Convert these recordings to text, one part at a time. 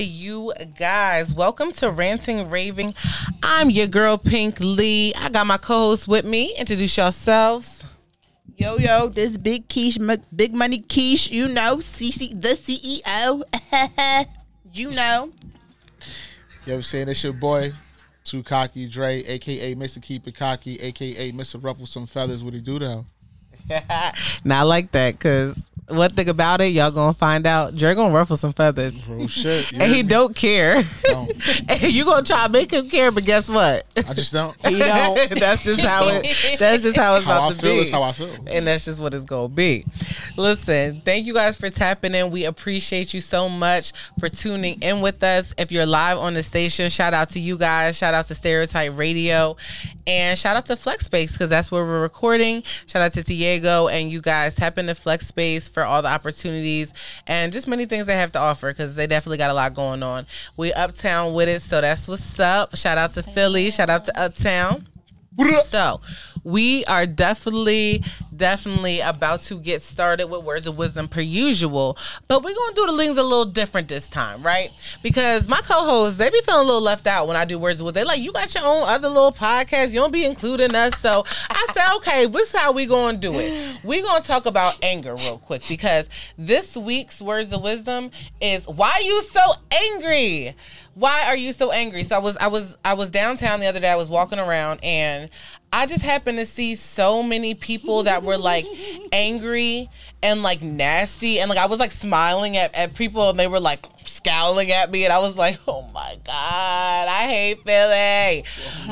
you guys? Welcome to Ranting Raving. I'm your girl Pinkk Lee. I got my co-host with me. Introduce yourselves. Yo, yo, this big Kesh, big money Kesh, you know, CC, the CEO. you know. You know I'm saying? It's your boy, Too Cocky Dre, aka Mr. Keep It Cocky, aka Mr. Ruffle Some Feathers. What he do though? Not like that, cause one thing about it, y'all gonna find out. Dre gonna ruffle some feathers. Oh shit! and he don't care. Don't. and you gonna try to make him care, but guess what? I just don't. he don't. that's just how it. That's just how it's how about I to feel be. is how I feel. And that's just what it's gonna be. Listen, thank you guys for tapping in. We appreciate you so much for tuning in with us. If you're live on the station, shout out to you guys. Shout out to Stereotype Radio, and shout out to Flex Space because that's where we're recording. Shout out to Diego and you guys. Tap into Flex Space for all the opportunities and just many things they have to offer because they definitely got a lot going on. We uptown with it, so that's what's up. Shout out to Philly. Shout out to Uptown. So, we are definitely, definitely about to get started with words of wisdom per usual, but we're gonna do the things a little different this time, right? Because my co-hosts they be feeling a little left out when I do words of wisdom. They like, you got your own other little podcast, you don't be including us. So I said, okay, this is how we gonna do it. We gonna talk about anger real quick because this week's words of wisdom is why you so angry why are you so angry? So i was i was i was downtown the other day. I was walking around and i just happened to see so many people that were like angry and like nasty. And like i was like smiling at, at people and they were like scowling at me. And i was like oh my god i hate philly.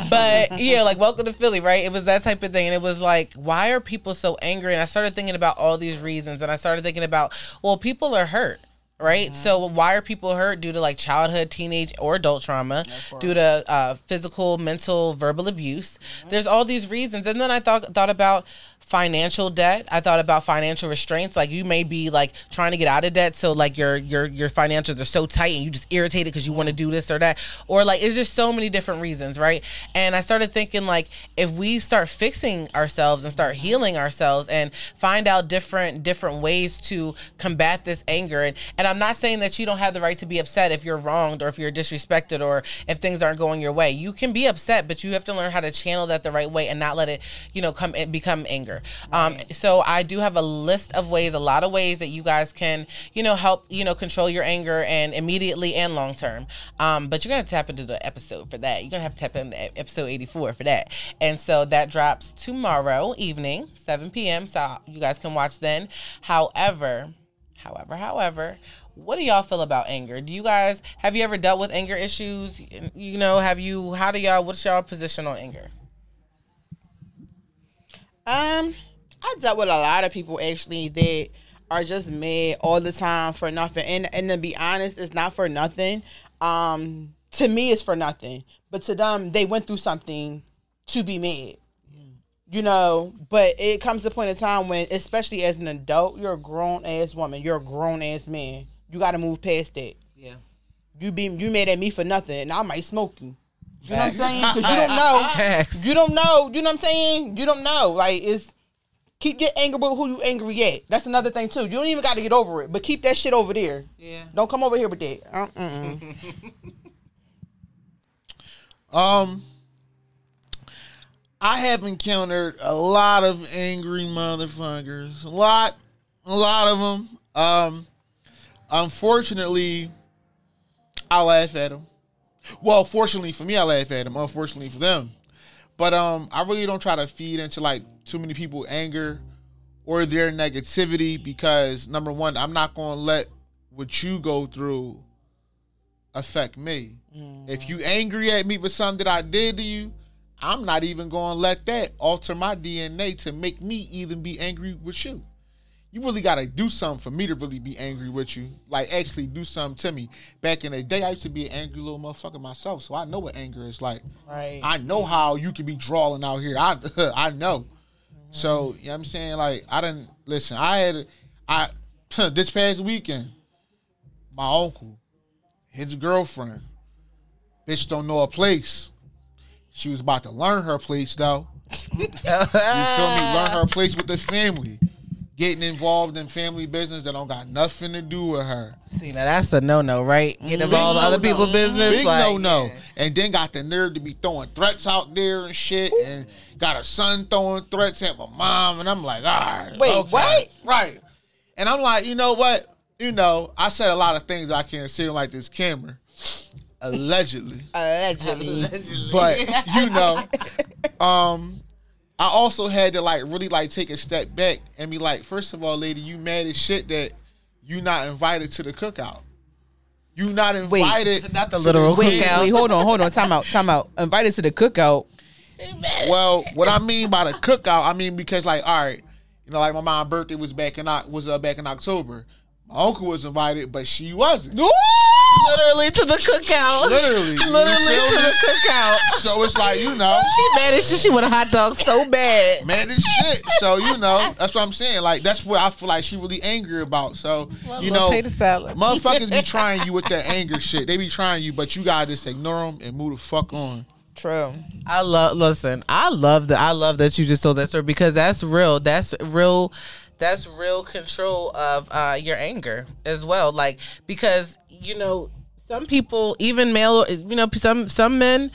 But yeah like welcome to philly right? It was that type of thing. And it was like why are people so angry? And i started thinking about all these reasons. And i started thinking about well people are hurt right? Mm-hmm. So why are people hurt due to like childhood, teenage, or adult trauma, due to uh, physical, mental, verbal abuse? Mm-hmm. There's all these reasons, and then I thought thought about financial debt. I thought about financial restraints. Like you may be like trying to get out of debt, so like your your your financials are so tight and you just irritated because you want to do this or that, or like it's just so many different reasons, right? And I started thinking like if we start fixing ourselves and start healing ourselves and find out different different ways to combat this anger, and and I'm not saying that you don't have the right to be upset if you're wronged or if you're disrespected or if things aren't going your way. You can be upset, but you have to learn how to channel that the right way and not let it, you know, come become anger. Um, so I do have a list of ways, a lot of ways that you guys can, you know, help, you know, control your anger and immediately and long term. Um, but you're gonna tap into the episode for that. You're gonna have to tap into episode 84 for that. And so that drops tomorrow evening, 7 p.m. So you guys can watch then. However, however, however, what do y'all feel about anger? Do you guys have you ever dealt with anger issues? You know, have you? How do y'all? What's y'all position on anger? Um, I dealt with a lot of people actually that are just mad all the time for nothing. And and to be honest, it's not for nothing. Um, to me, it's for nothing. But to them, they went through something to be mad. You know, but it comes to a point in time when, especially as an adult, you're a grown ass woman, you're a grown ass man. You got to move past that. Yeah. You be you mad at me for nothing, and I might smoke you. You know what I'm saying? Because you don't know. You don't know. You know what I'm saying? You don't know. Like it's keep your anger with who you angry at. That's another thing too. You don't even got to get over it, but keep that shit over there. Yeah. Don't come over here with that. Uh-uh. um. I have encountered a lot of angry motherfuckers. A lot, a lot of them. Um, unfortunately, I laugh at them. Well, fortunately for me, I laugh at them. Unfortunately for them, but um, I really don't try to feed into like too many people anger or their negativity because number one, I'm not gonna let what you go through affect me. Mm. If you angry at me for something that I did to you, I'm not even going to let that alter my DNA to make me even be angry with you. You really got to do something for me to really be angry with you. Like, actually do something to me. Back in the day, I used to be an angry little motherfucker myself, so I know what anger is like. Right. I know how you can be drawing out here. I I know. Mm-hmm. So, you know what I'm saying? Like, I didn't, listen, I had, I, this past weekend, my uncle, his girlfriend, bitch don't know a place she was about to learn her place though. you feel me? Learn her place with the family. Getting involved in family business that don't got nothing to do with her. See, now that's a no no, right? Get involved in other no-no. people's business. Big like, no no. And then got the nerve to be throwing threats out there and shit. And got her son throwing threats at my mom. And I'm like, all right. Wait, okay. what? Right. And I'm like, you know what? You know, I said a lot of things I can't say like this camera. Allegedly. Allegedly. But you know, um, I also had to like really like take a step back and be like, first of all, lady, you mad as shit that you not invited to the cookout. You not invited. Not the to literal Wait, cookout. wait, hold on, hold on. Time out, time out. Invited to the cookout. Well, what I mean by the cookout, I mean because like, all right, you know, like my mom's birthday was back in Oc- was uh, back in October. My uncle was invited, but she wasn't. Literally to the cookout. Literally, Literally to me? the cookout. So it's like you know, She mad as shit. She want a hot dog so bad. man, this shit. So you know, that's what I'm saying. Like that's what I feel like she really angry about. So you know, potato salad. motherfuckers be trying you with that anger shit. They be trying you, but you gotta just ignore them and move the fuck on. True. I love. Listen, I love that. I love that you just told that story because that's real. That's real. That's real control of uh, your anger as well. Like because you know some people, even male, you know some some men,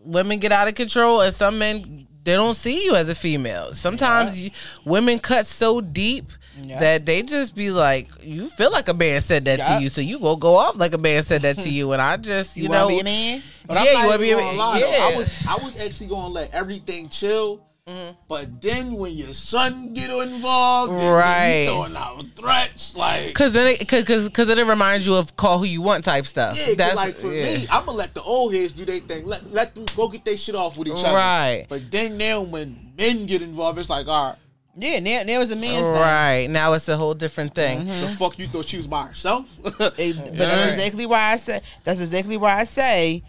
women get out of control, and some men they don't see you as a female. Sometimes you, women cut so deep. Yeah. That they just be like, you feel like a man said that Yeah. to you, so you go go off like a man said that to you, and I just, you, You, know, be a man? But I'm yeah, not you want to be, a man. lie, though. yeah. I was I was actually gonna let everything chill. Mm-hmm. But then when your son get involved, and then Right. he throwing out threats, like Cause then, it, cause, cause, cause then it reminds you of call who you want type stuff. yeah, 'cause That's like for yeah. me, I'm gonna let the old heads do their thing. Let let them go get their shit off with each other. Right. But then now when men get involved, it's like, all right, Yeah, now, now it's a man's thing. Right now, it's a whole different thing. the fuck you thought she was by herself? It- but that's exactly why I say. That's exactly why I say.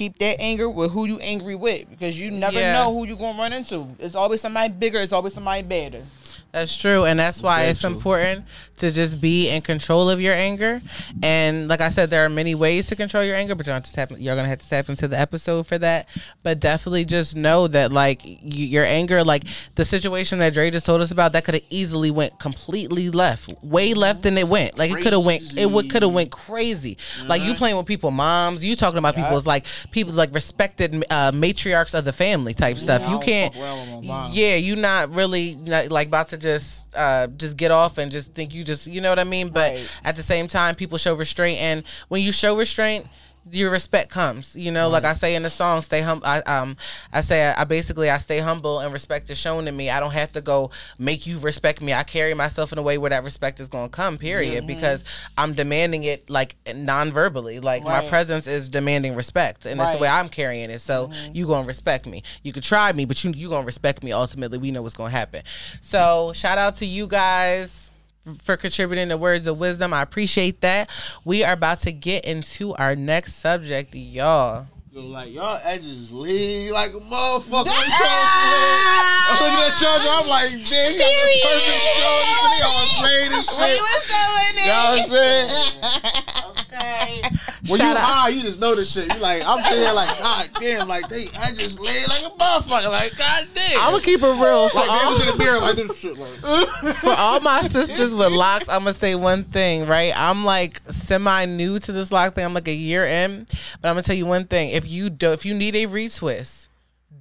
Keep that anger with who you angry with because you never Yeah. know who you're gonna run into. It's always somebody bigger. It's always somebody better. That's true, and that's why it's true. important to just be in control of your anger. And like I said, there are many ways to control your anger, but you're, to tap, you're gonna have to tap into the episode for that. But definitely just know that like your anger, like the situation that Dre just told us about, that could have easily went completely left, way left than it went. Like it could have went, it would could have went crazy. Like you playing with people, moms, you talking about people's like people like respected uh, matriarchs of the family type stuff. I You can't. fuck around with my mom. Yeah, you're not really not, like about to just uh just get off and just think you just you know what I mean. But Right. at the same time, people show restraint, and when you show restraint. Your respect comes, you know. Like I say in the song, "Stay humble." I um, I say I, I basically I stay humble and respect is shown to me. I don't have to go make you respect me. I carry myself in a way where that respect is going to come. Period, because I'm demanding it like non-verbally. Like my presence is demanding respect, and that's the way I'm carrying it. So you gonna respect me. You could try me, but you you gonna respect me. Ultimately, we know what's gonna happen. So shout out to you guys for contributing the words of wisdom. I appreciate that. We are about to get into our next subject, y'all. Like y'all edges lean like a motherfucker. I'm looking at y'all, I'm like, damn, you got the perfect show. They all playing this shit. doing You know what I'm saying? When Shout you out- high, you just know this shit. You like, I'm sitting here like, god damn, like they, I just laid like a motherfucker, like god damn. I'm gonna keep it real for like they all, was in the mirror like this shit, like. for all my sisters with locks. I'm gonna say one thing, right? I'm like semi new to this lock thing. I'm like a year in, but I'm gonna tell you one thing. If you do, if you need a retwist,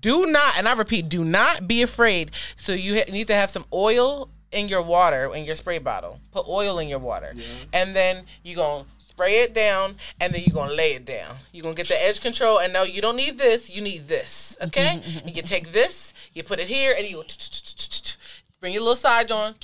do not, and I repeat, do not be afraid. So you ha- need to have some oil in your water in your spray bottle. Put oil in your water, and then you gonna spray it down, and then you're gonna lay it down. You're gonna get the edge control, and no, you don't need this. You need this, okay? and you take this, you put it here, and you go bring your little side on.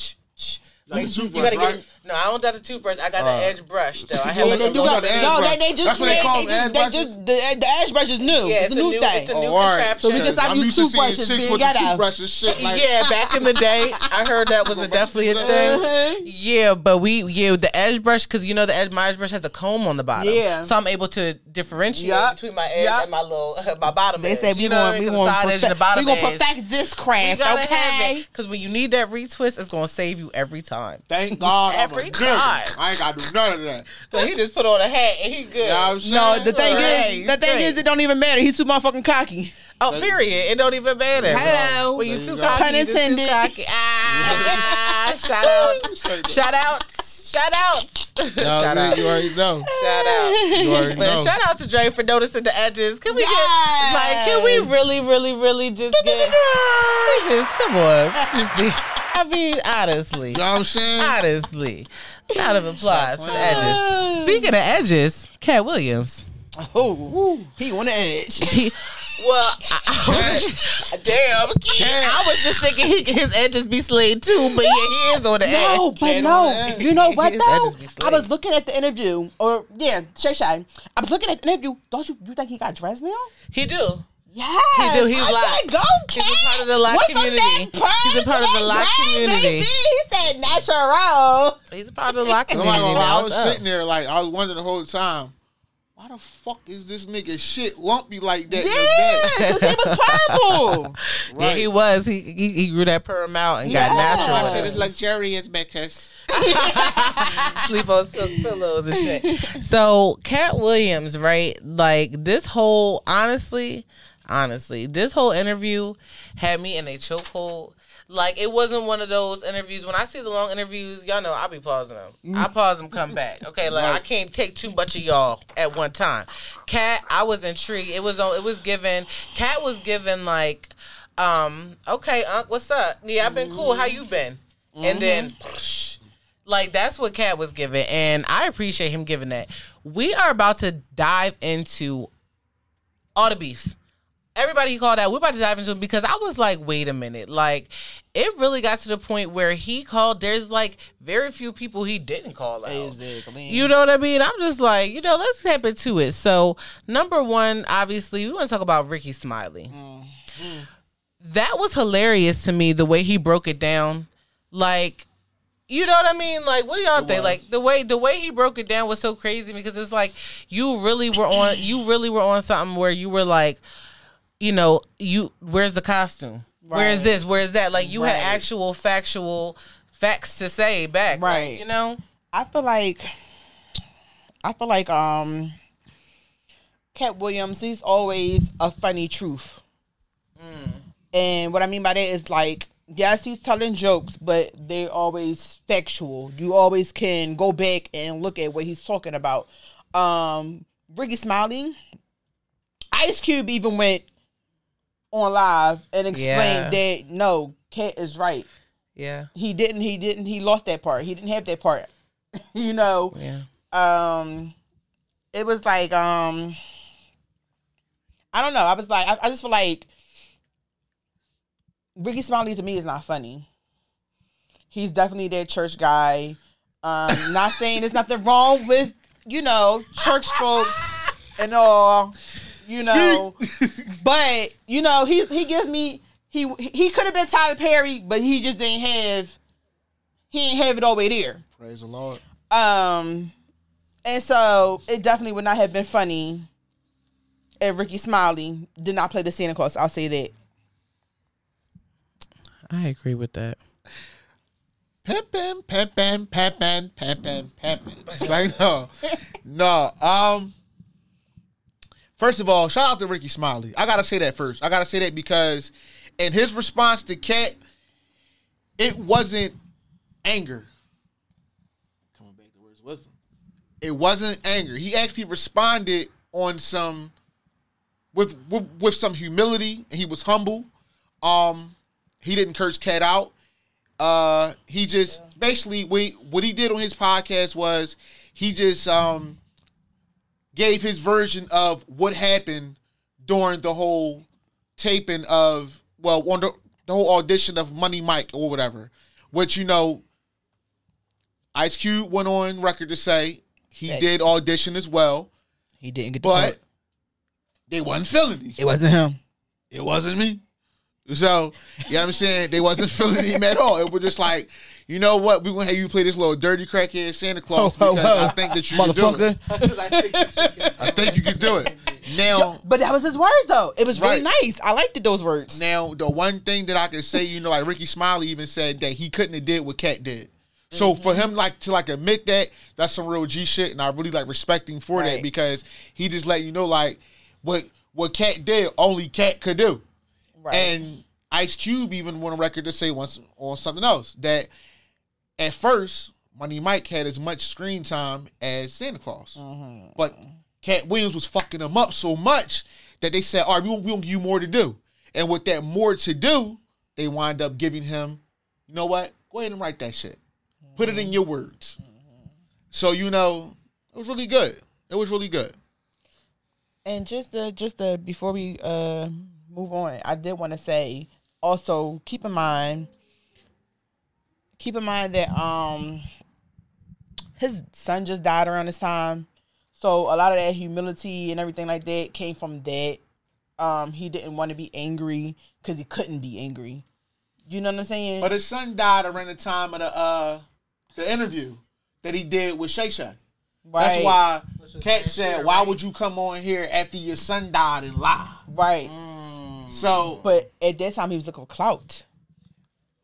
Like a You gotta right? get. No, I don't got a toothbrush. I got the edge brush though. I have Yeah, like they do got got, the edge no, brush. they, they just That's what they call they just, edge they just the, the edge brush is new. Yeah, it's, a new, thing. It's a new Oh, all right. contraption. So we can stop I'm using used to toothbrushes chicks with the ghetto. shit. Like, yeah, back in the day, I heard that was a definitely a thing. Uh-huh. Yeah, but we yeah the edge brush because you know the edge my edge brush has a comb on the bottom. Yeah. so I'm able to differentiate Yup. between my edge Yup. and my little my bottom. They edge. say we You know what I want we mean? 'Cause want the side edge and the perfect, bottom we gonna perfect this You craft, okay? because when you need that retwist, it's gonna save you every time. thank God I'm Every a good. time. I ain't gotta do none of that. So he just put on a hat and he good. You know what I'm saying? No, the thing Hey, is, the thing is, it don't even matter. He's too motherfucking cocky. Oh, period. It don't even matter. Hello. When you There too cocky, Pun you just too intended. cocky. Ah, Shout out. Shout outs. Shout outs. No, Shout you- out. You already know. Shout out. You already But know. shout out to Dre for noticing the edges. Can we Yes. get like? Can we really, really, really just get? just come on. Just I mean, honestly, You know what I'm saying? honestly, round of applause for the edges. Speaking of edges, Katt Williams. Oh, he on the edge. He, well, I, damn, I was just thinking he, his edges be slayed too, but yeah, he is on the No, edge. but Katt no. You know what though? I was looking at the interview, or yeah, Shay Shay. I was looking at the interview. Don't you? You think he got dressed now? He do. Yeah, He do. He's I like- said, go, he's a part of the Lock Went from community. that perm He's a part of the that Lock community. baby. He said natural. He's a part of the lock community. not gonna I was sitting there like I was wondering the whole time. Why the fuck is this nigga shit lumpy like that? Yeah, because he was purple. Yeah, he was. He, he he grew that perm out and got natural. I said it's luxurious bitches. sleep on silk pillows and shit. So Katt Williams, right? Like this whole honestly, honestly, this whole interview had me in a chokehold. Like it wasn't one of those interviews. When I see the long interviews, y'all know I'll be pausing them. I pause them, come back. Okay, like I can't take too much of y'all at one time. Katt, I was intrigued. It was on. It was given. Katt was given like, um, okay, Unc, what's up? Yeah, I've been cool. How you been? And then. Like that's what Katt was giving, and I appreciate him giving that. We are about to dive into all the beefs. Everybody he called out, we're about to dive into it because I was like, wait a minute. Like, it really got to the point where he called, there's like very few people he didn't call out. Exactly. You know what I mean? I'm just like, you know, let's tap into it. So, number one, obviously, we want to talk about Rickey Smiley. Mm-hmm. That was hilarious to me, the way he broke it down. Like, you know what I mean? Like, what do y'all think? Like the way the way he broke it down was so crazy because it's like you really were on you really were on something where you were like, you know, you where's the costume? Where's this? Where's that? Like you had actual factual facts to say back. like, Right. you know? I feel like I feel like um Katt Williams, he's always a funny truth. And what I mean by that is like, yes, he's telling jokes, but they're always factual. You always can go back and look at what he's talking about. Um Rickey Smiley, Ice Cube even went on live and explained that no, Katt is right. Yeah. He didn't he didn't he lost that part. He didn't have that part. you know Yeah. um it was like um I don't know. I was like I, I just feel like Rickey Smiley to me is not funny. He's definitely that church guy. Um not saying there's nothing wrong with, you know, church folks and all, you know. but, you know, he's he gives me he he could have been Tyler Perry, but he just didn't have he didn't have it all the way there. Praise the Lord. Um, and so it definitely would not have been funny if Rickey Smiley did not play the Santa Claus. I'll say that. I agree with that. Pimpin', pimpin', pimpin', pimpin', pimpin'. It's like no, no. Um, first of all, shout out to Rickey Smiley. I gotta say that first. I gotta say that because in his response to Katt, it wasn't anger. Coming back to words wisdom. It wasn't anger. He actually responded on some with with, with some humility, and he was humble. Um, he didn't curse Katt out uh he just basically we what he did on his podcast was he just um gave his version of what happened during the whole taping of well on the, the whole audition of Money Mike or whatever which you know Ice Cube went on record to say he did audition as well He didn't get but they wasn't feeling it it wasn't him. it wasn't me. So, you know what I'm saying? They wasn't feeling him at all. It was just like, you know what? We're going to have you play this little dirty crackhead Santa Claus Ho, ho, because ho. I think that you can do it. Motherfucker. I think you can do it. Now, But that was his words though. It was really Right. nice. I liked those words. now the one thing that I can say, you know, like Rickey Smiley even said that he couldn't have did what Katt did. So mm-hmm. for him like to like admit that, that's some real G shit, and I really like respect him for that because he just let you know like what what Katt did, only Katt could do. Right. And Ice Cube even went on record to say once on something else that at first, Money Mike had as much screen time as Santa Claus, but Katt Williams was fucking him up so much that they said, "All right, we want, we want you more to do." And with that more to do, they wind up giving him, you know what? Go ahead and write that shit. Put it in your words. So you know, it was really good. It was really good. And just to, just to, before we uh move on, I did want to say also keep in mind keep in mind that um his son just died around this time. So a lot of that humility and everything like that came from that. Um he didn't want to be angry cuz he couldn't be angry. You know what I'm saying? But his son died around the time of the uh the interview that he did with Shay Shay. That's why was Katt said, "Why right? would you come on here after your son died and lie?" right. So, But at that time he was looking for clout.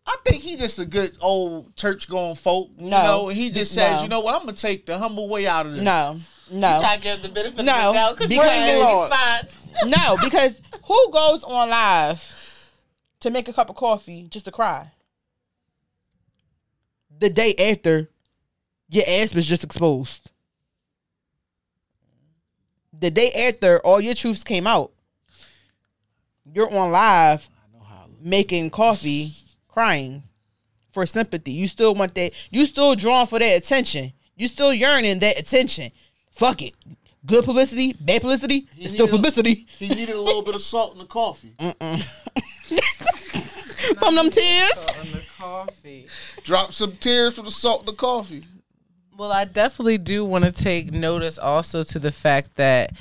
I think he just a good old church going folk. You No. know, and he just No. says, "You know what? I'm gonna take the humble way out of this." No. No. Try to give the benefit No, of the doubt because because- you're in response. No, because who goes on live to make a cup of coffee just to cry? The day after your ass was just exposed. The day after all your truths came out, you're on live making coffee, crying for sympathy. You still want that. You still drawing for that attention. You still yearning that attention. Fuck it. Good publicity, bad publicity, it's still needed- publicity. He needed a little bit of salt in the coffee. From them tears. On the coffee. Drop some tears from the salt in the coffee. Well, I definitely do want to take notice also to the fact that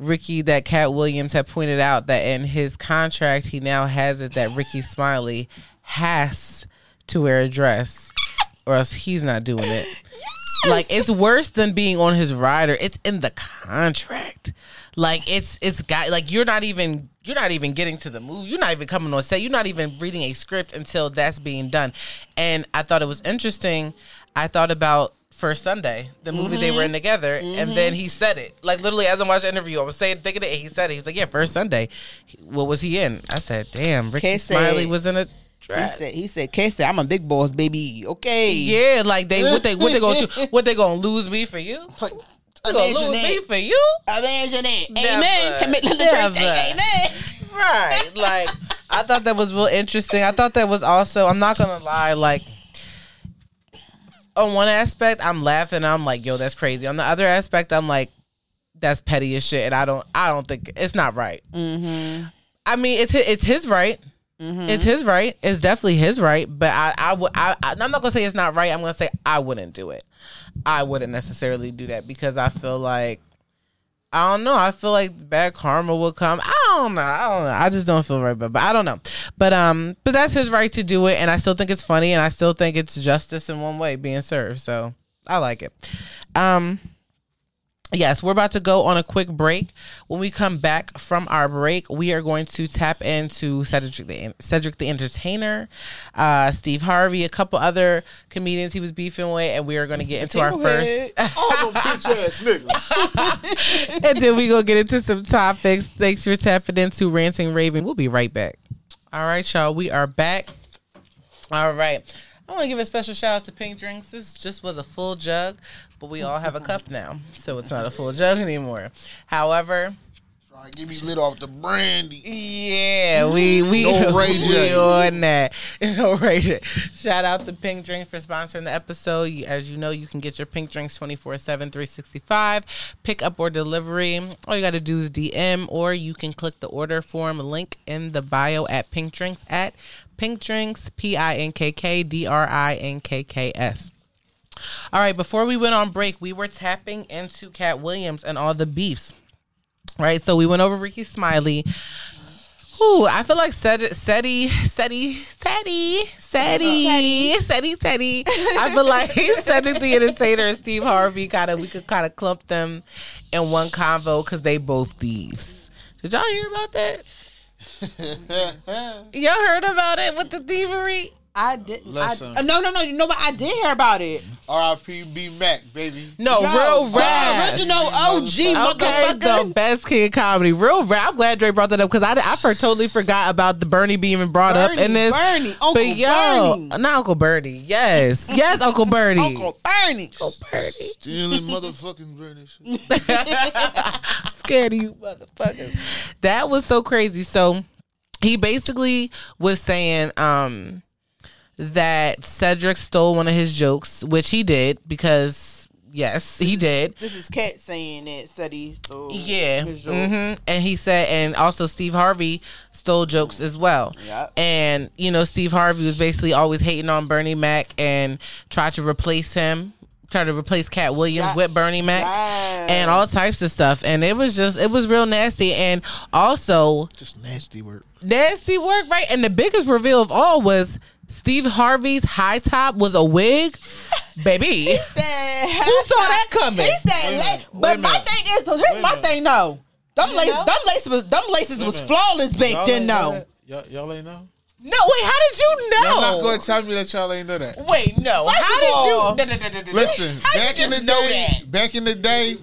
Rickey, that Katt Williams had pointed out that in his contract, he now has it that Rickey Smiley has to wear a dress or else he's not doing it. Like it's worse than being on his rider. It's in the contract. Like it's it's got like you're not even you're not even getting to the movie. You're not even coming on set. You're not even reading a script until that's being done. And I thought it was interesting. I thought about First Sunday, the movie they were mm-hmm. in together, and mm-hmm. then he said it. Like literally, as I'm watching the interview, I was saying, thinking it. He said it. He was like, "Yeah, First Sunday." What was he in? I said, "Damn, Ricky say- Smiley was in a He said, he said, K said, I'm a big boss, baby. Okay. Yeah, like they what they what they gonna? What they gonna lose me for you? They gonna Imagine lose me that. for you? Imagine that. Never. Amen. The church say amen. Right. Like I thought that was real interesting. I thought that was also I'm not gonna lie, like on one aspect I'm laughing, I'm like, yo, that's crazy. On the other aspect, I'm like, that's petty as shit and I don't I don't think it's not right. Mm-hmm. I mean it's it's his right. It's his right. It's definitely his right. But I, I would, I, I, I'm not gonna say it's not right. I'm gonna say I wouldn't do it. I wouldn't necessarily do that because I feel like, I don't know. I feel like bad karma will come. I don't know. I don't know. I just don't feel right, but, but I don't know. But um, but that's his right to do it, and I still think it's funny, and I still think it's justice in one way being served. So I like it. Um. Yes, we're about to go on a quick break. When we come back from our break, we are going to tap into Cedric the, Cedric the Entertainer, uh, Steve Harvey, a couple other comedians he was beefing with, and we are going to get into our first. All them bitch ass niggas. and then we gonna get into some topics. Thanks for tapping into Ranting Raving. We'll be right back. All right, y'all. We are back. All right. I want to give a special shout out to Pinkk Drinkks. This just was a full jug, but we all have a cup now, so it's not a full jug anymore. However, Try to get me lit off the brandy. yeah, we we No Ray we on that. No Ray J. Shout out to Pinkk Drinkks for sponsoring the episode. As you know, you can get your Pinkk Drinkks 24/7 365 pick up or delivery. All you got to do is DM or you can click the order form link in the bio at Pinkk Drinkks at Pinkk Drinkks P I N K K D R I N K K S. All right, before we went on break, we were tapping into Katt Williams and all the beefs. Right, so we went over Rickey Smiley. Ooh, I feel like Seti, Seti, Seti, Seti, Seti, Seti, Seti. I feel like Cedric the Entertainer and Steve Harvey kind of we could kind of clump them in one convo because they both thieves. Did y'all hear about that? Y'all heard about it with the thievery? I didn't. Listen. uh, no, no, no. You know what? I did hear about it. R.I.P. B Mac, baby. No, Yo, real rap. Original OG Okay, motherfucker. the best king of comedy. Real rap. I'm glad Dre brought that up because I, I for totally forgot about the Bernie being even brought up in this. Bernie, Uncle but yo, Bernie. not Uncle Bernie. Yes, yes, Uncle Bernie. Uncle Bernie. Bernie. Stealing motherfucking British. shit. scared of you motherfuckers. That was so crazy. So he basically was saying um that Cedric stole one of his jokes, which he did because yes, he did. This is Katt saying that said he stole Yeah. his joke. hmm And he said, and also Steve Harvey stole jokes as well. Yep. And, you know, Steve Harvey was basically always hating on Bernie Mac and tried to replace him, tried to replace Katt Williams Yeah. with Bernie Mac Yes. and all types of stuff. And it was just, it was real nasty. And also, Just nasty work. nasty work, right? And the biggest reveal of all was Steve Harvey's high top was a wig. Baby. said, Who saw that coming? He said, Wait a minute, wait but my minute. thing is, so here's Wait my minute. thing though. Them laces, know? them laces was, them laces was minute. flawless back Y'all then though. Y'all, y'all ain't know? No, wait, how did you know? Y'all not going to tell me that y'all ain't know that. Wait, no. First how of did all- you? No, no, no, no, no. Listen, back in the know day, that? back in the day,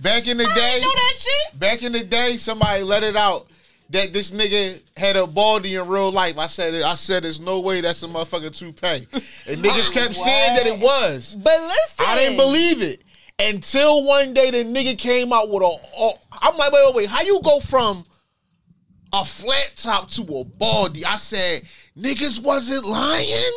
back in the day, you know that shit? back in the day, somebody let it out that this nigga had a baldy in real life. I said, I said, there's no way that's a motherfucking toupee, and niggas kept saying that it was. But listen, I didn't believe it until one day the nigga came out with a. a I'm like, wait, wait, wait. How you go from a flat top to a baldy? I said, niggas wasn't lying.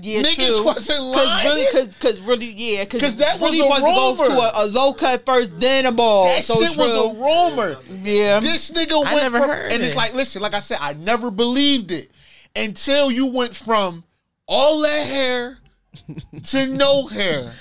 Yeah, Niggas true. wasn't Cause really, cause, cause really, yeah, cause, 'Cause that was really a wants to go rumor. to a, a low cut first, then a ball. That so shit true. was a rumor. yeah. This nigga I went never from, heard and it's like, listen, like I said, I never believed it until you went from all that hair to no hair.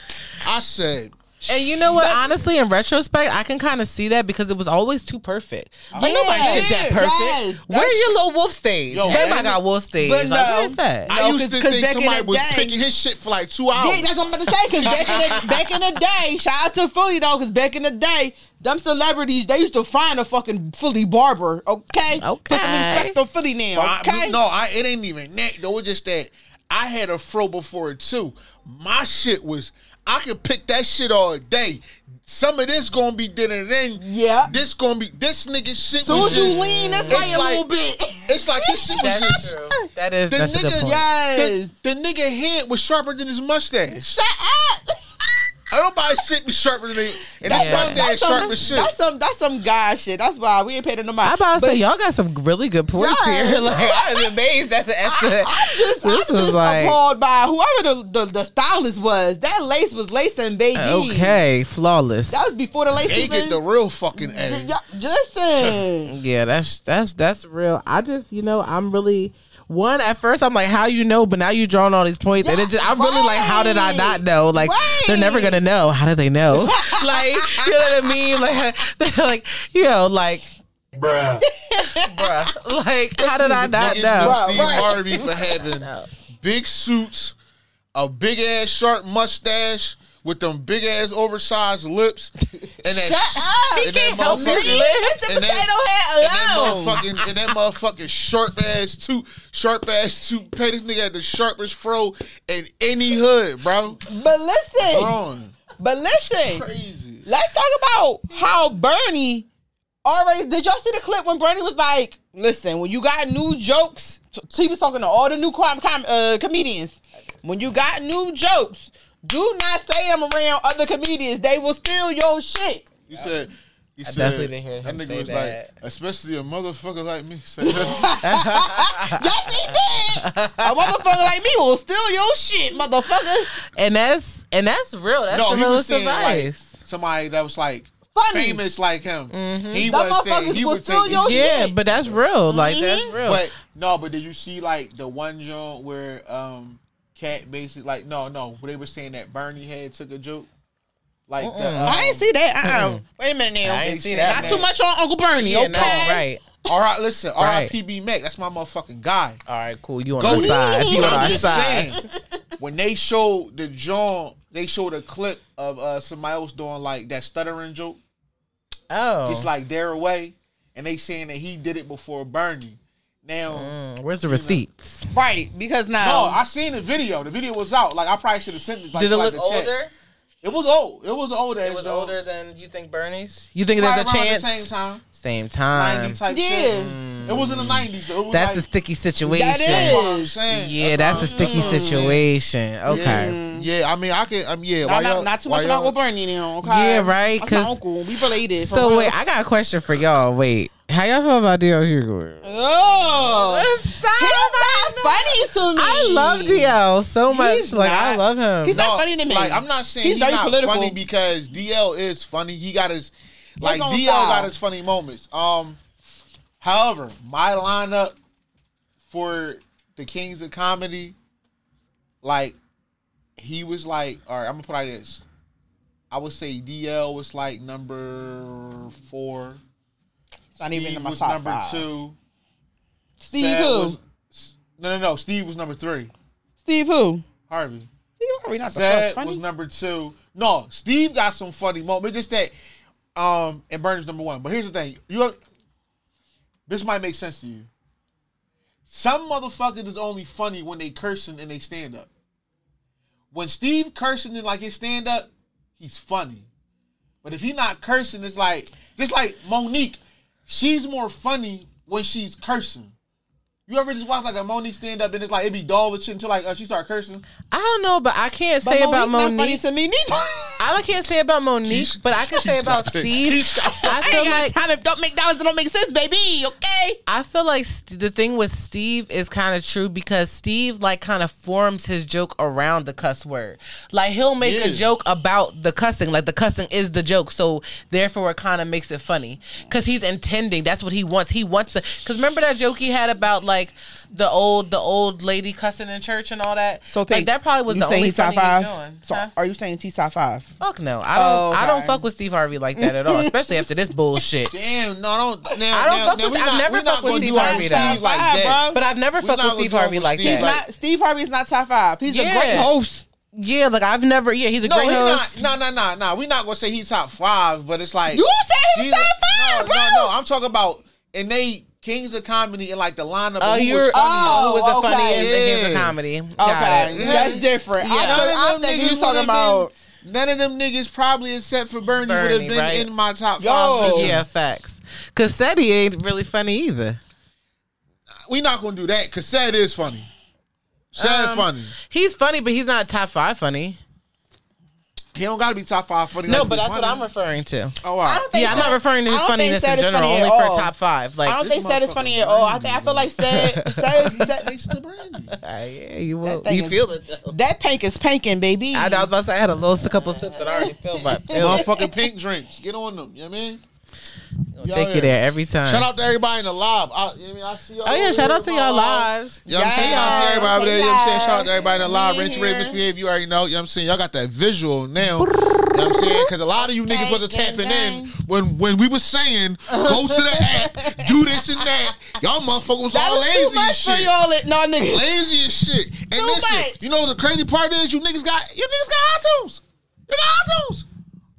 I said, And you know what? Honestly, in retrospect, I can kind of see that because it was always too perfect. Like nobody Yeah. shit that Yeah, perfect. yes. Where your little wolf stage? Yo, Everybody man. got wolf stage. But like, no. where's that? No, I used 'cause- to 'cause think back in somebody the was day- picking his shit for like two hours. Yeah, that's what I'm about to say. Because back in the back in the day, shout out to Philly though. Because back in the day, them celebrities they used to find a fucking Philly barber. Okay, put some Okay. respect on Philly now. I- Okay, no, I, it ain't even that though. It's just that I had a fro before it too. My shit was I could pick that shit all day. Some of this gonna be did and then Yeah. this gonna be this nigga shit. soon was as you just, lean this it's way a little bit. It's like this shit was just true. That is the that's a good nigga. point. Yes. The, the nigga head was sharper than his mustache. Shut up. I don't buy shit be sharper than his and his Yeah. mustache sharp as shit. That's some that's some guy shit. That's why we ain't paid no mind. I'm about to say y'all got some really good points Yes. here. Like I was amazed at the. At I'm just, This I'm was just like- appalled by whoever the, the the stylist was. That lace was lacing baby. okay, flawless. that was before the lace. they even- get the real fucking A. Yeah, Listen, Yeah, that's that's that's real. I just you know I'm really one at first I'm like how you know, but now you drawing all these points, and it just I'm really like how did I not know? Like they're never gonna know. How do they know? like you know what I mean? Like they're like you know like Bruh. bruh, like how did I not know? know Right, Steve right. Harvey for having big suits, a big ass sharp mustache with them big ass oversized lips, and that Shut up. and that can't help his motherfucking lips. And that- potato head and that alone. motherfucking and that motherfucking sharp ass two sharp ass two this nigga had the sharpest fro in any hood, bro. But listen, Wrong. but listen. Crazy. Let's talk about how Bernie always. Did y'all see the clip when Bernie was like, "Listen, when you got new jokes," t- he was talking to all the new com- com- uh, comedians. When you got new jokes, do not say them around other comedians. They will steal your shit. You said. You said, definitely didn't hear that him nigga say was that. like, especially a motherfucker like me. Said that. Yes, he did. A motherfucker like me will steal your shit, motherfucker. And that's and that's real. That's no, the he was realest saying like advice. somebody that was like Funny. famous like him. He Them was saying he will would steal take your it. yeah, shit. but that's real. Like that's real. But no, but did you see like the one joint where um Katt basically like no no where they were saying that Bernie had took a joke like the, um, I ain't see that. Uh-uh. Wait a minute now. I ain't see that, Not man. too much on Uncle Bernie. yeah, okay. no, right. All right, listen, Right. R.I.P.B. Mac, that's my motherfucking guy. All right, cool. You on Go our side. You on I'm our side. saying, when they showed the John, they showed a clip of uh somebody else doing like that stuttering joke. Oh, just like their way, and they saying that he did it before Bernie. Now, Mm, Where's the receipts? Right, because now no, I seen the video. The video was out. Like I probably should have sent it. Like, Did it to, like, look the chat. older? It was old. It was old. It was older than you think Bernie's. You think there's a chance? The same time. Same time. 90 type Yeah. shit. It was in the 90s though. It was That's like, a sticky situation. That That's what I'm saying. Yeah, that's a sticky saying. situation. Okay. Yeah, yeah, I mean, I can. Um, yeah, not, why not, not too why much of y'all- Uncle Bernie now. Okay, Yeah, right, That's my 'cause- uncle. We related. So wait, I got a question for y'all. Wait, how y'all feel about DL Hughley? Oh, Stop. he's not funny to me. I love DL so much. He's like I love him. He's not funny to me. Like I'm not saying He's he's, not political. funny because DL is funny. He got his like own DL style. got his funny moments. Um, however, my lineup for the Kings of Comedy, like he was like, all right, I'm gonna put it like this. I would say DL was like number four. Not even in Steve my was top number five. two. Steve Sad who? was- no, no, no. Steve was number three. Steve who? Harvey. Steve Harvey not the Sad fuck funny. was number two. No, Steve got some funny moments. Just that, um, and Burns number one. But here's the thing: you, this might make sense to you. Some motherfuckers is only funny when they cursing and they stand up. When Steve cursing in like his stand up, he's funny. But if he not cursing, it's like just like Mo'Nique. She's more funny when she's cursing. You ever just watch like a Mo'Nique stand up and it's like it be dull and shit until like uh, she start cursing? I don't know, but I can't But say about Mo'Nique not funny Mo'Nique. to me neither. I can't say about Mo'Nique, Keisha- but I can say about got it. Steve. Keisha got I I feel ain't got like time if don't make dollars that don't make sense, baby. Okay. I feel like st- the thing with Steve is kind of true because Steve like kind of forms his joke around the cuss word. Like he'll make a joke about the cussing, like the cussing is the joke, so therefore it kind of makes it funny because he's intending. That's what he wants. He wants to. Because remember that joke he had about like the old the old lady cussing in church and all that. So like that probably was the saying only he's top he was five. doing. So Huh? are you saying he's top five? Fuck no, I don't. Oh, I don't fuck with Steve Harvey like that at all, especially after this bullshit. Damn, no, I don't. Now, I don't now, fuck now with- I've not- never fucked with Steve Harvey, Steve though. like that. But I've never fucked with Steve Harvey like Steve. He's that. not. Steve Harvey's not top five. He's Yeah. a great host. Yeah, like I've never. Yeah, he's a No, great he's host. No, no, no, no. We're not gonna say he's top five, but it's like You said he's he's- top five, no, bro. No, no, I'm talking about and they Kings of Comedy and like the lineup. Oh, of who you're was funny. oh, who was the okay. funniest against the Yeah. comedy? Got Okay, it. that's different. Yeah. I, None thought- of I them think niggas you was talking about. been- None of them niggas probably except for Bernie, would have been right. in my top Yo. five. bitches. Yeah, facts. Cause Seti ain't really funny either. We not gonna do that because Sad is funny. Sad Um, funny. He's funny, but he's not top five funny. He don't gotta be top five funny. No, like but be that's what. I'm referring to. Oh, all I right. don't think Yeah, I'm not referring to I his don't funniness in general, only at for top five. Like, I don't think Seth is funny at all. I think I feel like Seth, Seth, Seth Mr. Brandy. uh, yeah, you will. You is- feel it though. that pink is pinking, baby. I, I was about to say I had a little, a couple sips that I already feel, but feel it. Motherfucking Pinkk Drinkks. Get on them. You know what I mean? Gonna take you there every time. Shout out to everybody in the live. I, you know I mean? I see y'all Oh yeah, shout out to y'all lives. You know what I'm saying? I see everybody over there. You know what I'm saying? Shout out to everybody in the live. We Rich Ray, misbehave. You already know. You know what I'm saying? Y'all got that visual now. You know what I'm saying? Because a lot of you niggas Gang, wasn't tapping gang. in when when we was saying go to the app, do this and that. Y'all motherfuckers was that all was too lazy and much for y'all. it- No niggas. Lazy as shit. And Too listen, much. you know the crazy part is you niggas got you niggas got iTunes. You got iTunes.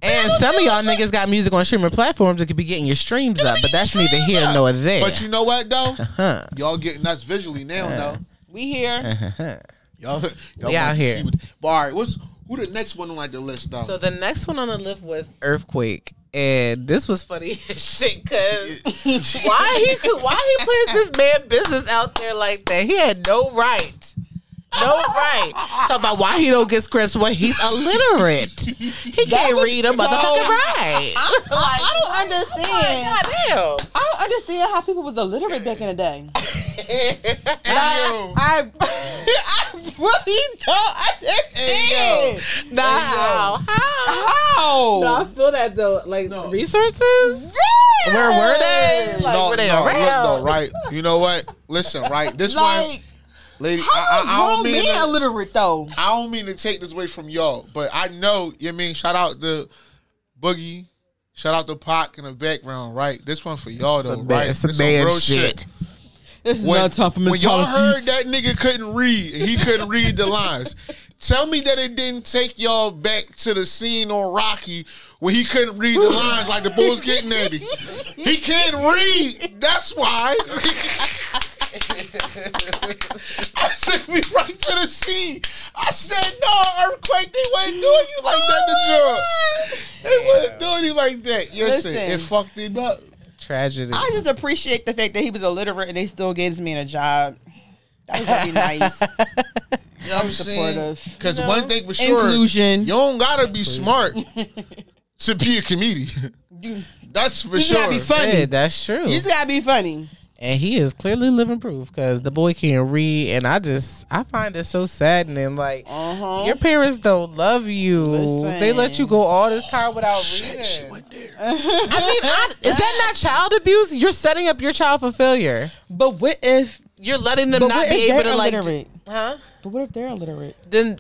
And some of y'all niggas got music on streaming platforms that could be getting your streams up, but that's neither here nor there. But you know what though? huh. Y'all getting nuts visually now uh-huh. though. We here. Uh-huh. Y'all, y'all We out here. what- But all right, what's who the next one on like the list though? So the next one on the list was Earthquake. And this was funny as shit because why he could why he put this man business out there like that? He had no right. No right. Talk about why he don't get scripts when he's illiterate. He can't was read a so- motherfucking right. I, I, I don't understand. Oh goddamn. I don't understand how people was illiterate back in the day. Hey. I, I really don't understand. Nah, how? How? How? No, I feel that though. Like No. resources. Yeah. Where were they? Like, no, were they no, look around? though, right? You know what? Listen, right? This one, Like, lady, I, how I, I grown don't mean men to, illiterate though? I don't mean to take this away from y'all, but I know. You know what I mean, shout out the Boogie, shout out the Pac in the background, right? This one for y'all though, Some right? bad- some This some bad real shit. This is when, not time for when y'all heard that nigga couldn't read, and he couldn't read the lines. Tell me that it didn't take y'all back to the scene on Rocky where he couldn't read the lines like the Bulls getting at him. He can't read. That's why. I took me right to the scene. I said, no, earthquake, they wasn't doing you like that, the oh, drug. They wasn't doing you like that. Listen, Listen. it fucked him up. Tragedy. I just appreciate the fact that he was illiterate and they still gave this man a job. That was very nice. You know what I'm saying? supportive. Because You know? one thing for sure, Inclusion. you don't gotta be smart to be a comedian. That's for You sure. gotta be funny. Yeah, that's true. You just gotta be funny. And he is clearly living proof because the boy can't read, and I just I find it so saddening. Like Uh-huh. your parents don't love you; Listen. they let you go all this time without reading. She went there. I mean, I, is that not child abuse? You're setting up your child for failure. But what if You're letting them not be able they're to like, illiterate? huh? But what if they're illiterate? Then.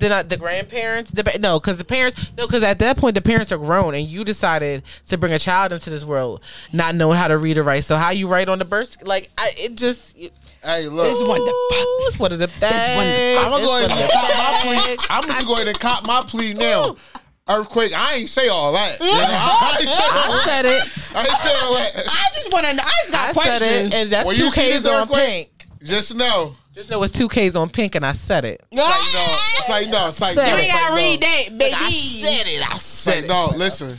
Then I, the grandparents, the, no, because the parents, no, because at that point the parents are grown, and you decided to bring a child into this world not knowing how to read or write. So how you write on the birth, like I, it just, it, Hey, look. This one the fuck. Ooh, It's one of the things. I'm gonna go ahead and cop my plea. I'm gonna go ahead and cop my plea now. Earthquake. I ain't say all that. You know, I ain't say all I that. said it. I ain't say all that. I just want to know. I just got I questions. it, and that's When two K's on pink. Just know. Just know it's two K's on pink, and I said it. It's like no. It's like no. It's like no. You ain't gotta read that, baby. I said it. I It's said like it. no. Listen.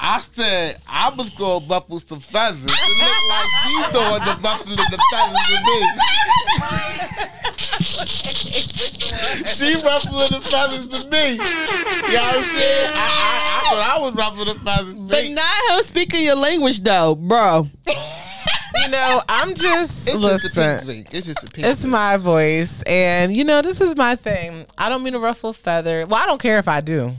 I said I was gonna buffle some feathers. It looked like she throwing the buffalo the feathers to me. she ruffling the feathers to me. You know what I'm saying? I, I, I thought I was ruffling the feathers to But not him speaking your language though, bro. You know, I'm just It's listen. just a pink thing. It's just a pink It's thing. my voice, and you know, this is my thing. I don't mean to ruffle feather. Well, I don't care if I do.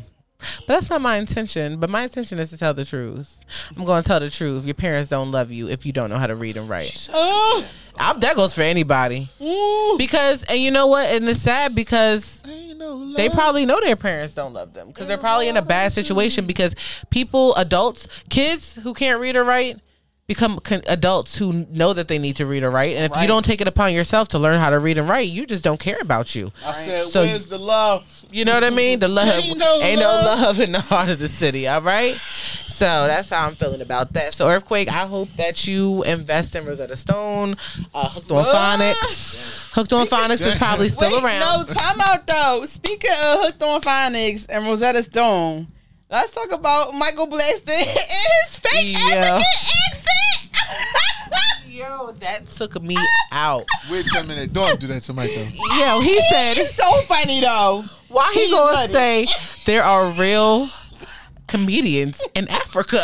But that's not my intention. But my intention is to tell the truth. I'm going to tell the truth. Your parents don't love you if you don't know how to read and write. Oh, I'm, that goes for anybody. ooh. Because, and you know what? And it's sad because no they probably know their parents don't love them because they're probably in a bad situation because people, adults, kids who can't read or write become con- adults who know that they need to read or write. And if you don't take it upon yourself to learn how to read and write, you just don't care about you. I said, So- where's the love? You know what I mean? The love Ain't no ain't love. no love in the heart of the city. All right. So that's how I'm feeling about that. So earthquake, I hope that you invest in Rosetta Stone, uh, Hooked on Phonics. Hooked on Phonics is probably still Wait, around. No, time out though. Speaking of Hooked on Phonics and Rosetta Stone, let's talk about Michael Blackson and his fake Yeah. African accent. Yo, that took me out. Wait a minute. Don't do that to Michael. Yo, he said, It's so funny though. why he He's gonna funny. say there are real comedians in Africa?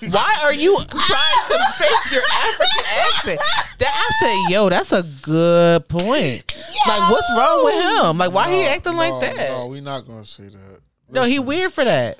Why are you trying to fake your African accent? That I said, yo, that's a good point. Like, what's wrong with him? Like, why he acting no, like that? No, we're not gonna say that. No, he weird for that.